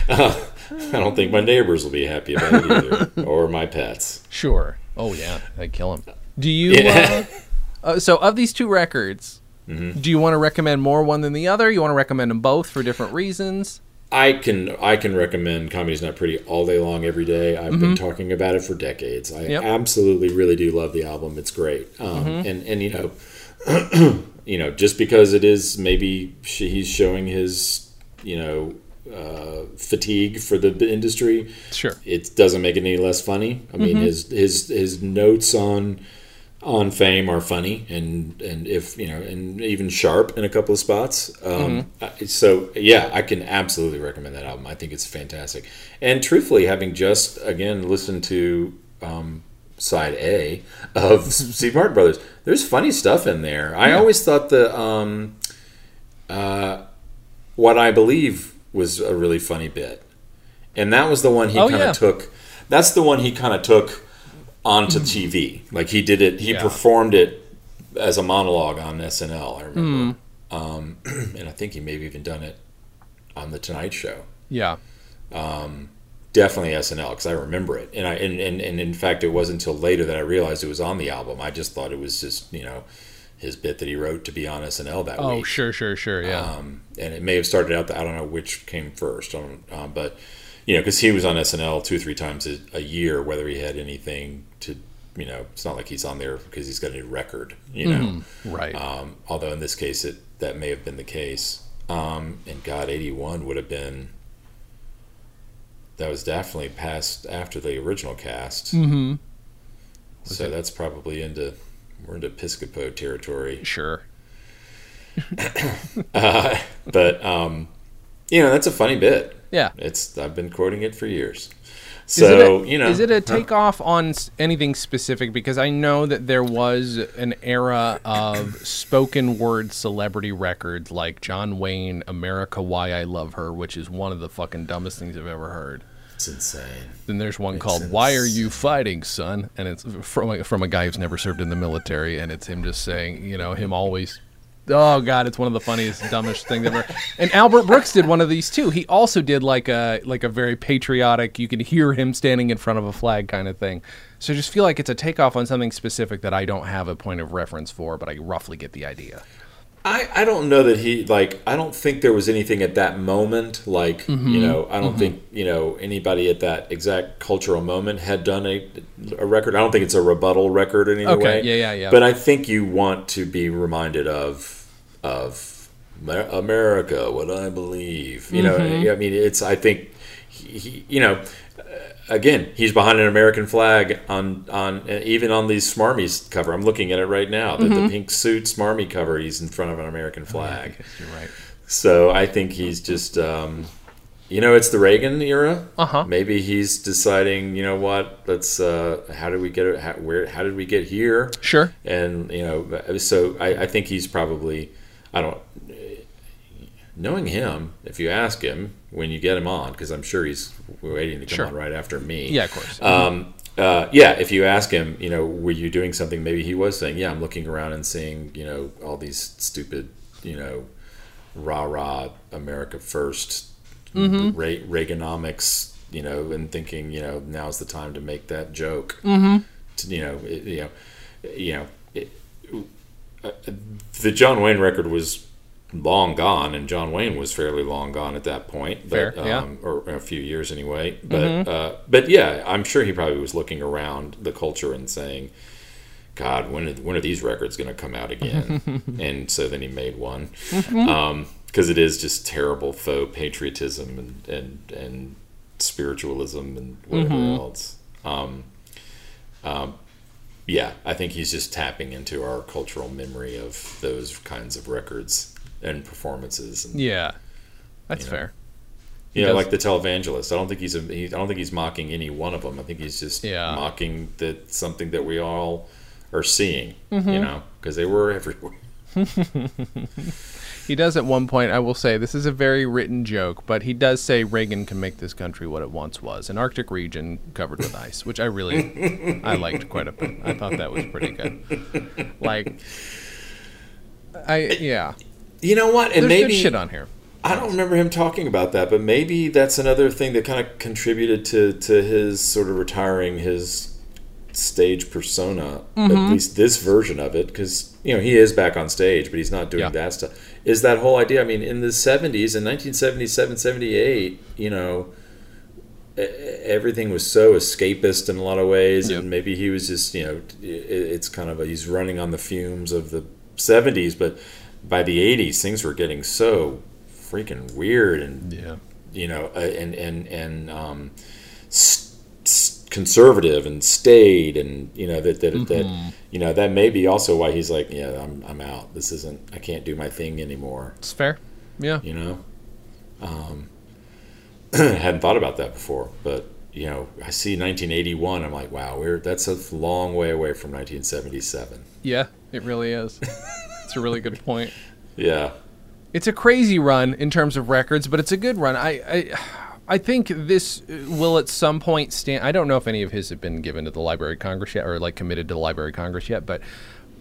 Uh, [LAUGHS] I don't think my neighbors will be happy about it either, [LAUGHS] or my pets. sure. Oh yeah, I'd kill them. Do you? Yeah. Uh, [LAUGHS] uh, so of these two records, Mm-hmm. do you want to recommend more one than the other? You want to recommend them both for different reasons? I can I can recommend Comedy's Not Pretty all day long, every day. I've been talking about it for decades. I Yep. absolutely really do love the album. It's great, um, and and you know, [CLEARS THROAT] you know, just because it is maybe he's showing his you know uh, fatigue for the industry, Sure. it doesn't make it any less funny. I mean, his his his notes on on fame are funny and and if you know and even sharp in a couple of spots. Um, I- So yeah, I can absolutely recommend that album. I think it's fantastic. And truthfully, having just again listened to um, side A of [LAUGHS] Steve Martin Brothers, there's funny stuff in there. I always thought the um, uh, what I believe was a really funny bit, and that was the one he Oh, kind of yeah. took. That's the one he kind of took onto TV. Like he did it. He Yeah. performed it as a monologue on SNL. I remember, Hmm. um, [CLEARS THROAT] and I think he may have even done it on the Tonight Show. Yeah. Definitely SNL because I remember it, and I and, and and in fact, it wasn't until later that I realized it was on the album. I just thought it was just you know his bit that he wrote to be on SNL that Oh, week. Oh, sure, sure, sure. Yeah. um, and it may have started out. That, I don't know which came first, don't- um, but you know, because he was on SNL two, three times a, a year, whether he had anything to, you know, it's not like he's on there because he's got a new record, you know. right. Um, although in this case, it that may have been the case. Um, and God, eighty one would have been. That was definitely passed after the original cast. mm-hmm. So that's probably into we're into Piscopo territory. Sure. [LAUGHS] Uh, but um, you know, that's a funny bit. Yeah. It's I've been quoting it for years. So a- you know, is it a takeoff on anything specific? Because I know that there was an era of spoken word celebrity records like John Wayne, "America Why I Love Her," which is one of the fucking dumbest things I've ever heard. It's insane. Then there's one Makes called sense. "Why Are You Fighting, Son?" and it's from a, from a guy who's never served in the military, and it's him just saying, you know, him always. Oh God, it's one of the funniest, dumbest things ever. And Albert Brooks did one of these too. He also did like a like a very patriotic. You can hear him standing in front of a flag kind of thing. So I just feel like it's a takeoff on something specific that I don't have a point of reference for, but I roughly get the idea. I, I don't know that he like I don't think there was anything at that moment like Mm-hmm. you know I don't think you know anybody at that exact cultural moment had done a, a record. I don't think it's a rebuttal record in any Okay, way. yeah, yeah, yeah. But I think you want to be reminded of of America, what I believe. You Mm-hmm. know, I mean, it's I think he, he you know. Again, he's behind an American flag on on uh, even on these Smarmies cover. I'm looking at it right now. The, Mm-hmm. the pink suit Smarmy cover. He's in front of an American flag. Yes, you're right. So I think he's just, um, you know, it's the Reagan era. Uh-huh. Maybe he's deciding, you know what? Let's. Uh, how did we get it? How, where? How did we get here? Sure. And you know, so I, I think he's probably. I don't. Knowing him, if you ask him when you get him on, because I'm sure he's waiting to come Sure. on right after me. Yeah, of course. Um, uh, yeah, if you ask him, you know, were you doing something? Maybe he was saying, yeah, I'm looking around and seeing, you know, all these stupid, you know, rah rah America 1st Re- Reaganomics, you know, and thinking, you know, now's the time to make that joke. Mm-hmm. To, you know, it, you know, you know, it, uh, the John Wayne record was long gone, and John Wayne was fairly long gone at that point. But, Fair, yeah. um, or a few years anyway. But uh, but yeah, I'm sure he probably was looking around the culture and saying, God, when are, when are these records going to come out again? [LAUGHS] and so then he made one because it is just terrible faux patriotism and and, and spiritualism and whatever else. Um, um, yeah, I think he's just tapping into our cultural memory of those kinds of records and performances. And, Yeah, that's You know. fair. you know, does- like the televangelist. I don't think he's a. He, I don't think he's mocking any one of them. I think he's just Yeah. mocking that something that we all are seeing. Mm-hmm. You know, because they were everywhere. [LAUGHS] He does at one point. I will say this is a very written joke, but he does say Reagan can make this country what it once was—an Arctic region covered with ice, which I really, I liked quite a bit. I thought that was pretty good. Like, I yeah, You know what? And there's maybe good shit on here. I don't remember him talking about that, but maybe that's another thing that kind of contributed to to his sort of retiring his stage persona, Mm-hmm. at least this version of it, because you know he is back on stage, but he's not doing Yeah. that stuff. Is that whole idea? I mean, in the '70s, in 1977, 78, you know. Everything was so escapist in a lot of ways, Yep. and maybe he was just, you know, it's kind of a, he's running on the fumes of the 70s, but by the 80s, things were getting so freaking weird and Yeah, you know uh, and and and um, conservative and staid and you know that that, that you know that may be also why he's like yeah I'm I'm out. This isn't I can't do my thing anymore. It's fair. Yeah, you know? Um, [CLEARS THROAT] hadn't thought about that before but you know I see 1981 I'm like wow we're that's a long way away from 1977 yeah, it really is. [LAUGHS] it's a really good point. yeah It's a crazy run in terms of records, but it's a good run. I, I, I think this uh, will at some point stand. I don't know if any of his have been given to the Library of Congress yet, or like committed to the Library of Congress yet, but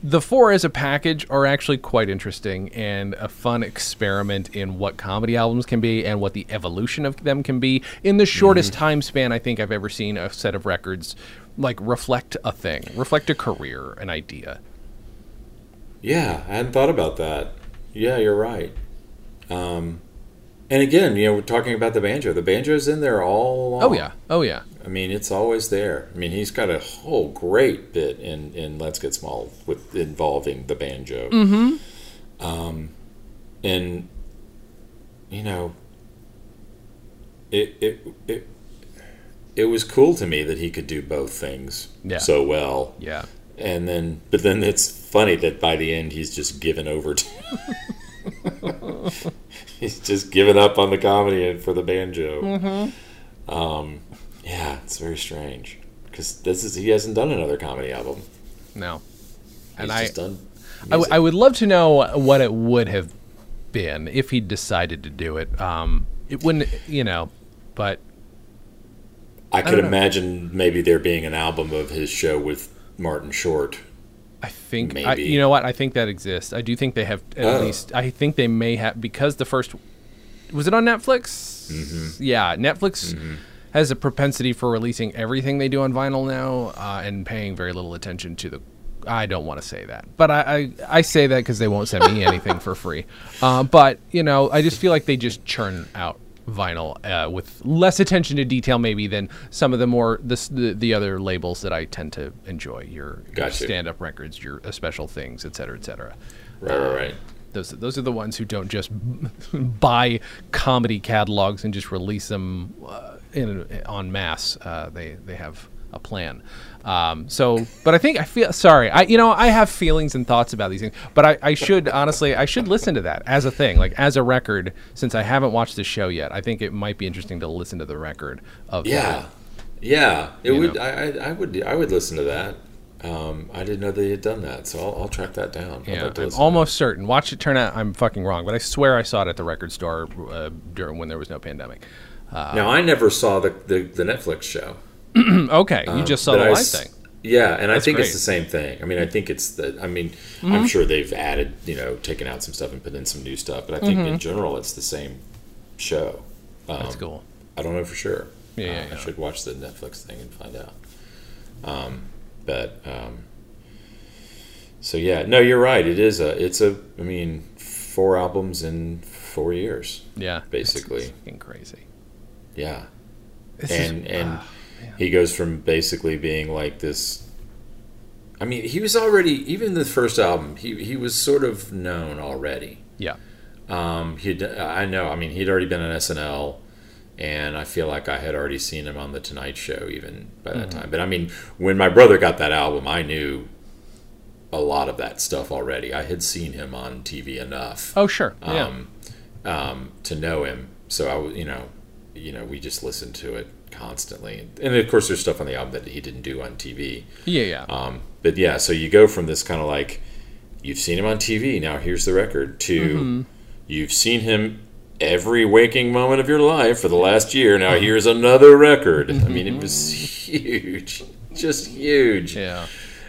the four as a package are actually quite interesting and a fun experiment in what comedy albums can be and what the evolution of them can be in the shortest mm-hmm. time span I think I've ever seen a set of records like reflect a thing, reflect a career, an idea. Yeah, I hadn't thought about that. Yeah, you're right. Um, and again, you know, we're talking about the banjo. The banjo's in there all along. Oh yeah, oh yeah, I mean, it's always there. I mean, he's got a whole great bit in, in Let's Get Small with involving the banjo. Mm-hmm. Um, and you know, it it it it was cool to me that he could do both things Yeah. so well yeah. and then but then it's funny that by the end he's just given over to [LAUGHS] he's just given up on the comedy and for the banjo Mm-hmm. um, yeah it's very strange because this is he hasn't done another comedy album No. he's And I, just done I, w-. I would love to know what it would have been if he decided to do it. Um, it wouldn't, you know, but I could don't imagine maybe there being an album of his show with Martin Short I think, I, you know what? I think that exists. I do think they have at Oh. least. I think they may have because the first was it on Netflix? Mm-hmm. Yeah, Netflix has a propensity for releasing everything they do on vinyl now uh, and paying very little attention to the. I don't want to say that, but I I, I say that because they won't send me anything for free. [LAUGHS] Uh, but you know, I just feel like they just churn out vinyl uh, with less attention to detail maybe than some of the more the, the the other labels that I tend to enjoy. Your, your stand-up records, your uh, special things, et cetera, et cetera. right right right Those those are the ones who don't just [LAUGHS] buy comedy catalogs and just release them uh, in en masse. Uh, they they have a plan. Um, so, but I think I feel sorry. I you know I have feelings and thoughts about these things, but I, I should honestly I should listen to that as a thing, like as a record. Since I haven't watched the show yet, I think it might be interesting to listen to the record of that. yeah yeah it would know. I, I would I would listen to that um, I didn't know they had done that so I'll, I'll track that down Yeah, I'm almost certain. Watch it turn out. I'm fucking wrong, but I swear I saw it at the record store uh, during when there was no pandemic. Now I never saw the, the, the Netflix show. [CLEARS THROAT] Okay, you just saw but the live s- thing. Yeah, and I think great. it's the same thing. I mean, I think it's the. I mean, Mm-hmm. I'm sure they've added, you know, taken out some stuff and put in some new stuff, but I think Mm-hmm. in general it's the same show. Um, That's cool. I don't know for sure. Yeah, yeah, Uh, yeah. I should watch the Netflix thing and find out. Um, but um, so yeah, no, you're right. It is a. It's a. I mean, four albums in four years, Yeah, basically. it's crazy. Yeah. This is- and and he goes from basically being like this I mean, he was already even the first album. He he was sort of known already. Yeah. Um, he I know. I mean, he'd already been on SNL, and I feel like I had already seen him on the Tonight Show even by that Mm-hmm. time. But I mean, when my brother got that album, I knew a lot of that stuff already. I had seen him on TV enough Oh, sure. Yeah. um, um, to know him. So I, was, you know, you know, we just listened to it constantly, and of course, there's stuff on the album that he didn't do on TV. yeah, yeah. Um, but yeah, so you go from this kind of like you've seen him on TV, now here's the record, to you've seen him every waking moment of your life for the last year. Now here's another record. I mean, it was huge, just huge. yeah.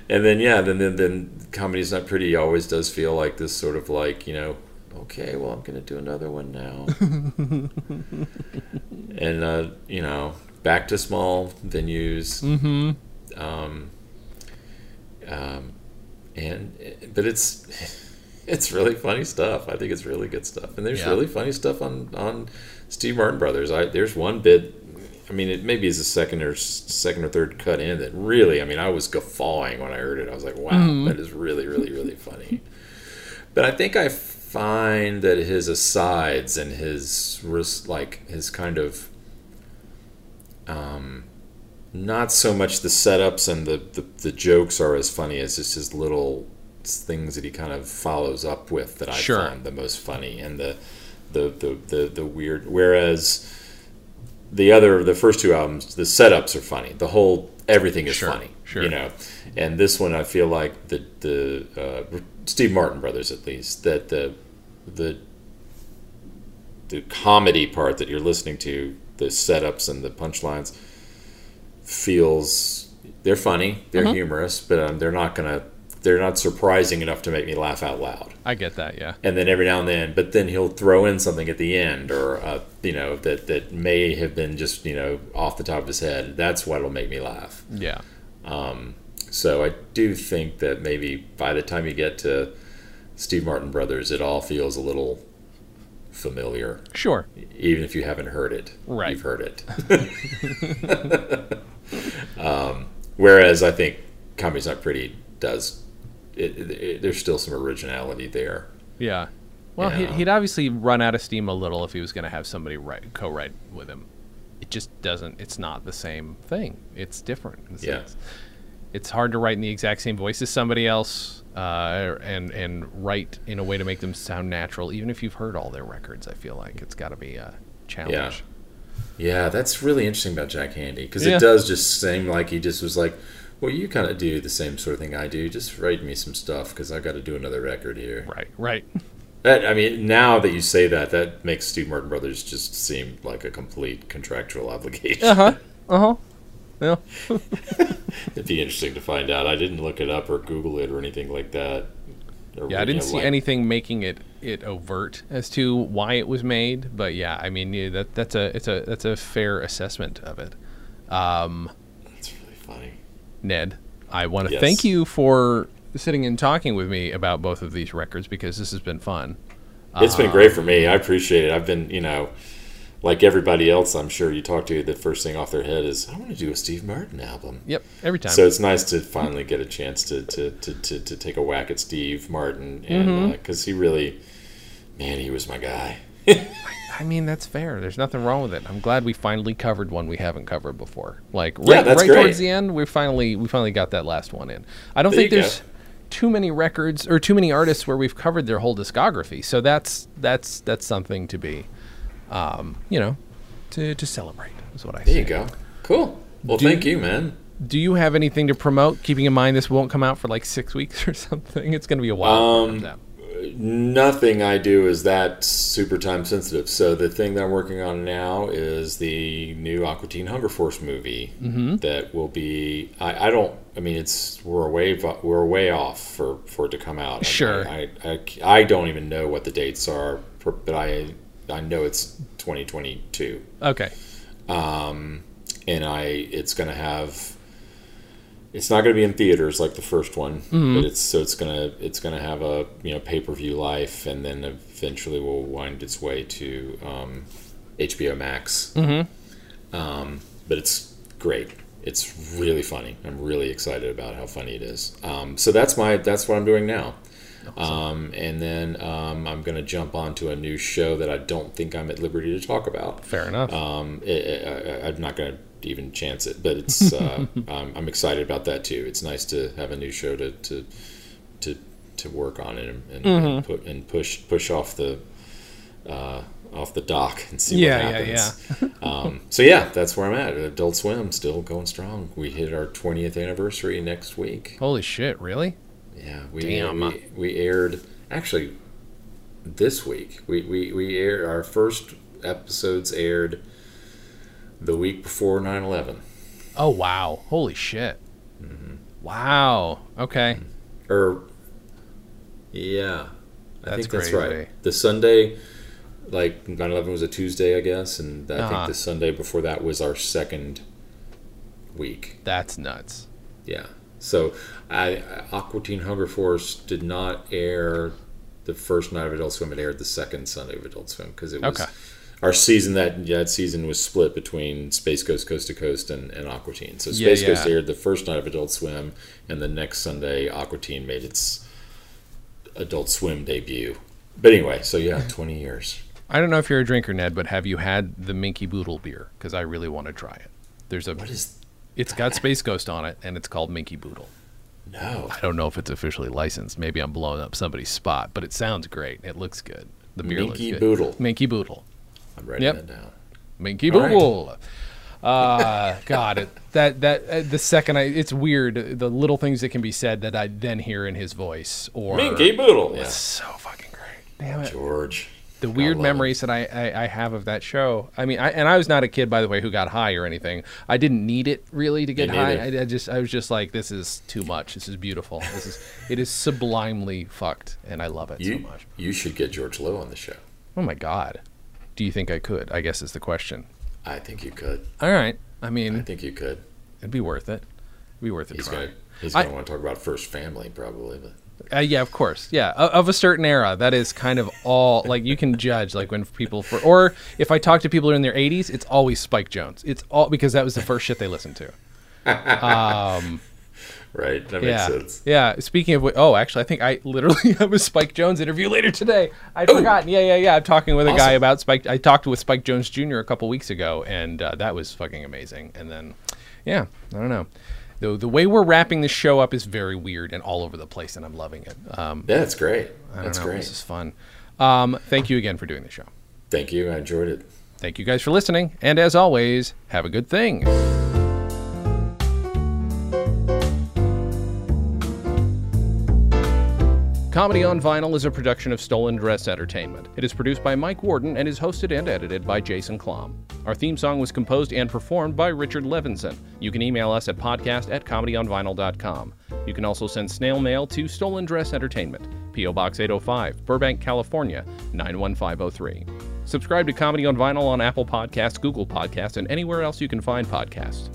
And then yeah, then then then comedy's not pretty always does feel like this sort of like you know, okay, well I'm gonna do another one now, [LAUGHS] and uh, you know, back to small venues. Mm-hmm. Um, um, and but it's [LAUGHS] it's really funny stuff. I think it's really good stuff, and there's Yeah. really funny stuff on on Steve Martin Brothers. I there's one bit. I mean, it maybe is a second or second or third cut in that really. I mean, I was guffawing when I heard it. I was like, "Wow, that is really, really, really funny." But I think I find that his asides and his like his kind of um, not so much the setups and the, the, the jokes are as funny as just his little things that he kind of follows up with that I Sure. find the most funny and the the, the, the the weird whereas the other the first two albums the setups are funny the whole everything is Sure, funny sure. you know and this one I feel like the the uh, Steve Martin brothers at least that the the the comedy part that you're listening to the setups and the punchlines feels they're funny they're Mhm. humorous but um, they're not gonna they're not surprising enough to make me laugh out loud I get that. Yeah. and then every now and then but then he'll throw in something at the end or uh, you know that that may have been just you know off the top of his head that's what'll make me laugh Yeah. um, so I do think that maybe by the time you get to Steve Martin Brothers, it all feels a little familiar, Sure. even if you haven't heard it. Right. You've heard it. [LAUGHS] um, whereas I think Comedy's Not Pretty does, it, it, there's still some originality there. Yeah. Well, he'd obviously run out of steam a little if he was going to have somebody write, co-write with him. It just doesn't. It's not the same thing. It's different. It's, Yeah. it's, it's hard to write in the exact same voice as somebody else, uh, and and write in a way to make them sound natural. Even if you've heard all their records, I feel like it's got to be a challenge. Yeah, yeah, that's really interesting about Jack Handey because Yeah. it does just seem like he just was like, well, you kind of do the same sort of thing I do. Just write me some stuff because I got to do another record here. Right. Right. That, I mean, now that you say that, that makes Steve Martin Brothers just seem like a complete contractual obligation. Uh huh. Uh huh. Yeah. [LAUGHS] It'd be interesting to find out. I didn't look it up or Google it or anything like that. Or, Yeah, I didn't know, see like- anything making it it overt as to why it was made, but yeah, I mean yeah, that that's a it's a that's a fair assessment of it. Um, It's really funny. Ned, I want to Yes. thank you for sitting and talking with me about both of these records because this has been fun. It's Uh, been great for me. I appreciate it. I've been, you know, like everybody else, I'm sure you talk to, the first thing off their head is, I want to do a Steve Martin album. Yep, every time. So it's nice to finally get a chance to to, to, to, to take a whack at Steve Martin, and uh, mm-hmm. because he really, man, he was my guy. [LAUGHS] I mean, that's fair. There's nothing wrong with it. I'm glad we finally covered one we haven't covered before. Like right, Yeah, right great. towards the end, we finally we finally got that last one in. I don't There think you go. there's too many records or too many artists where we've covered their whole discography. So that's that's that's something to be, um, you know, to to celebrate. Is what I There say. you go. Cool. Well, Do- thank you, man. Do you have anything to promote? Keeping in mind this won't come out for like six weeks [LAUGHS] or something. It's going to be a while. Um. Nothing I do is that super time sensitive. So the thing that I'm working on now is the new Aqua Teen Hunger Force movie Mm-hmm. that will be. I, I don't. I mean, it's we're way we're way off for for it to come out. Sure. I I, I, I don't even know what the dates are, for, but I I know it's 2022. Okay. um, and I it's gonna have it's not gonna be in theaters like the first one, but it's so it's gonna it's gonna have a you know pay per view life, and then eventually will wind its way to um, HBO Max. Mm-hmm. Um, but it's great. it's really funny. I'm really excited about how funny it is. Um, so that's my that's what I'm doing now. Um, and then um, I'm going to jump onto a new show that I don't think I'm at liberty to talk about. Fair enough. Um, it, it, I, I'm not going to even chance it, but it's [LAUGHS] uh, I'm, I'm excited about that too. It's nice to have a new show to to to, to work on and, and, Mm-hmm. and, put, and push push off the uh, off the dock and see Yeah, what yeah, happens. [LAUGHS] um, so yeah, that's where I'm at. Adult Swim still going strong. We hit our 20th anniversary next week. Holy shit! Really? Yeah, we Damn. we, we aired actually this week. We, we we aired our first episodes aired the week before 9/11. Oh wow! Holy shit! Mm-hmm. Wow. Okay. Or yeah, I That's think that's crazy. right. The Sunday like 9/11 was a Tuesday, I guess, and I Uh-huh. think the Sunday before that was our second week. That's nuts. Yeah. So, I, Aqua Teen Hunger Force did not air the first night of Adult Swim. It aired the second Sunday of Adult Swim because it was Okay. our season. That that season was split between Space Ghost Coast to Coast and, and Aqua Teen. So Yeah, Space Ghost yeah. aired the first night of Adult Swim, and the next Sunday Aqua Teen made its Adult Swim debut. But anyway, so yeah, [LAUGHS] twenty years. I don't know if you're a drinker, Ned, but have you had the Minky Boodle beer? Because I really want to try it. There's a. What is It's got Space Ghost on it, and it's called Minky Boodle. no? I don't know if it's officially licensed. Maybe I'm blowing up somebody's spot, but it sounds great. It looks good. The beer Minky looks good. Boodle. Minky Boodle. I'm writing Yep. that down. Minky All right. Boodle. Uh, God, it, that that uh, the second I, it's weird the little things that can be said that I then hear in his voice or Minky Boodle. Yeah. It's so fucking great. Damn it. George. The weird love it. memories that I, I, I have of that show. I mean, I, and I was not a kid, by the way, who got high or anything. I didn't need it really to get high. I, I just I was just like, this is too much. This is beautiful. This is it is sublimely fucked, and I love it You, so much. you should get George Lowe on the show. Oh my god, do you think I could? I guess is the question. I think you could. All right, I mean, I think you could. it'd be worth it. It'd be worth it. He's trying. gonna he's I- gonna want to talk about first family probably, but Uh, yeah, of course. Yeah, o- of a certain era. That is kind of all. Like you can judge, like when people for, or if I talk to people who are in their 80s, it's always Spike Jones. It's all because that was the first shit they listened to. [LAUGHS] right, that makes Yeah, sense. yeah. Speaking of, oh, actually, I think I literally [LAUGHS] have a Spike Jones interview later today. I'd Oh. forgotten. Yeah, yeah, yeah. I'm talking with a guy about Spike. I talked with Spike Jones Jr. a couple weeks ago, and uh, that was fucking amazing. And then, yeah, I don't know. The, the way we're wrapping this show up is very weird and all over the place, and I'm loving it. Um, Yeah, that's great. That's know. great. This is fun. Um, thank you again for doing the show. Thank you. I enjoyed it. Thank you guys for listening. And as always, have a good thing. Comedy on Vinyl is a production of Stolen Dress Entertainment. It is produced by Mike Worden and is hosted and edited by Jason Klamm. Our theme song was composed and performed by Richard Levinson. You can email us at podcast at comedyonvinyl.com. You can also send snail mail to Stolen Dress Entertainment, P.O. Box 805, Burbank, California, 91503. Subscribe to Comedy on Vinyl on Apple Podcasts, Google Podcasts, and anywhere else you can find podcasts.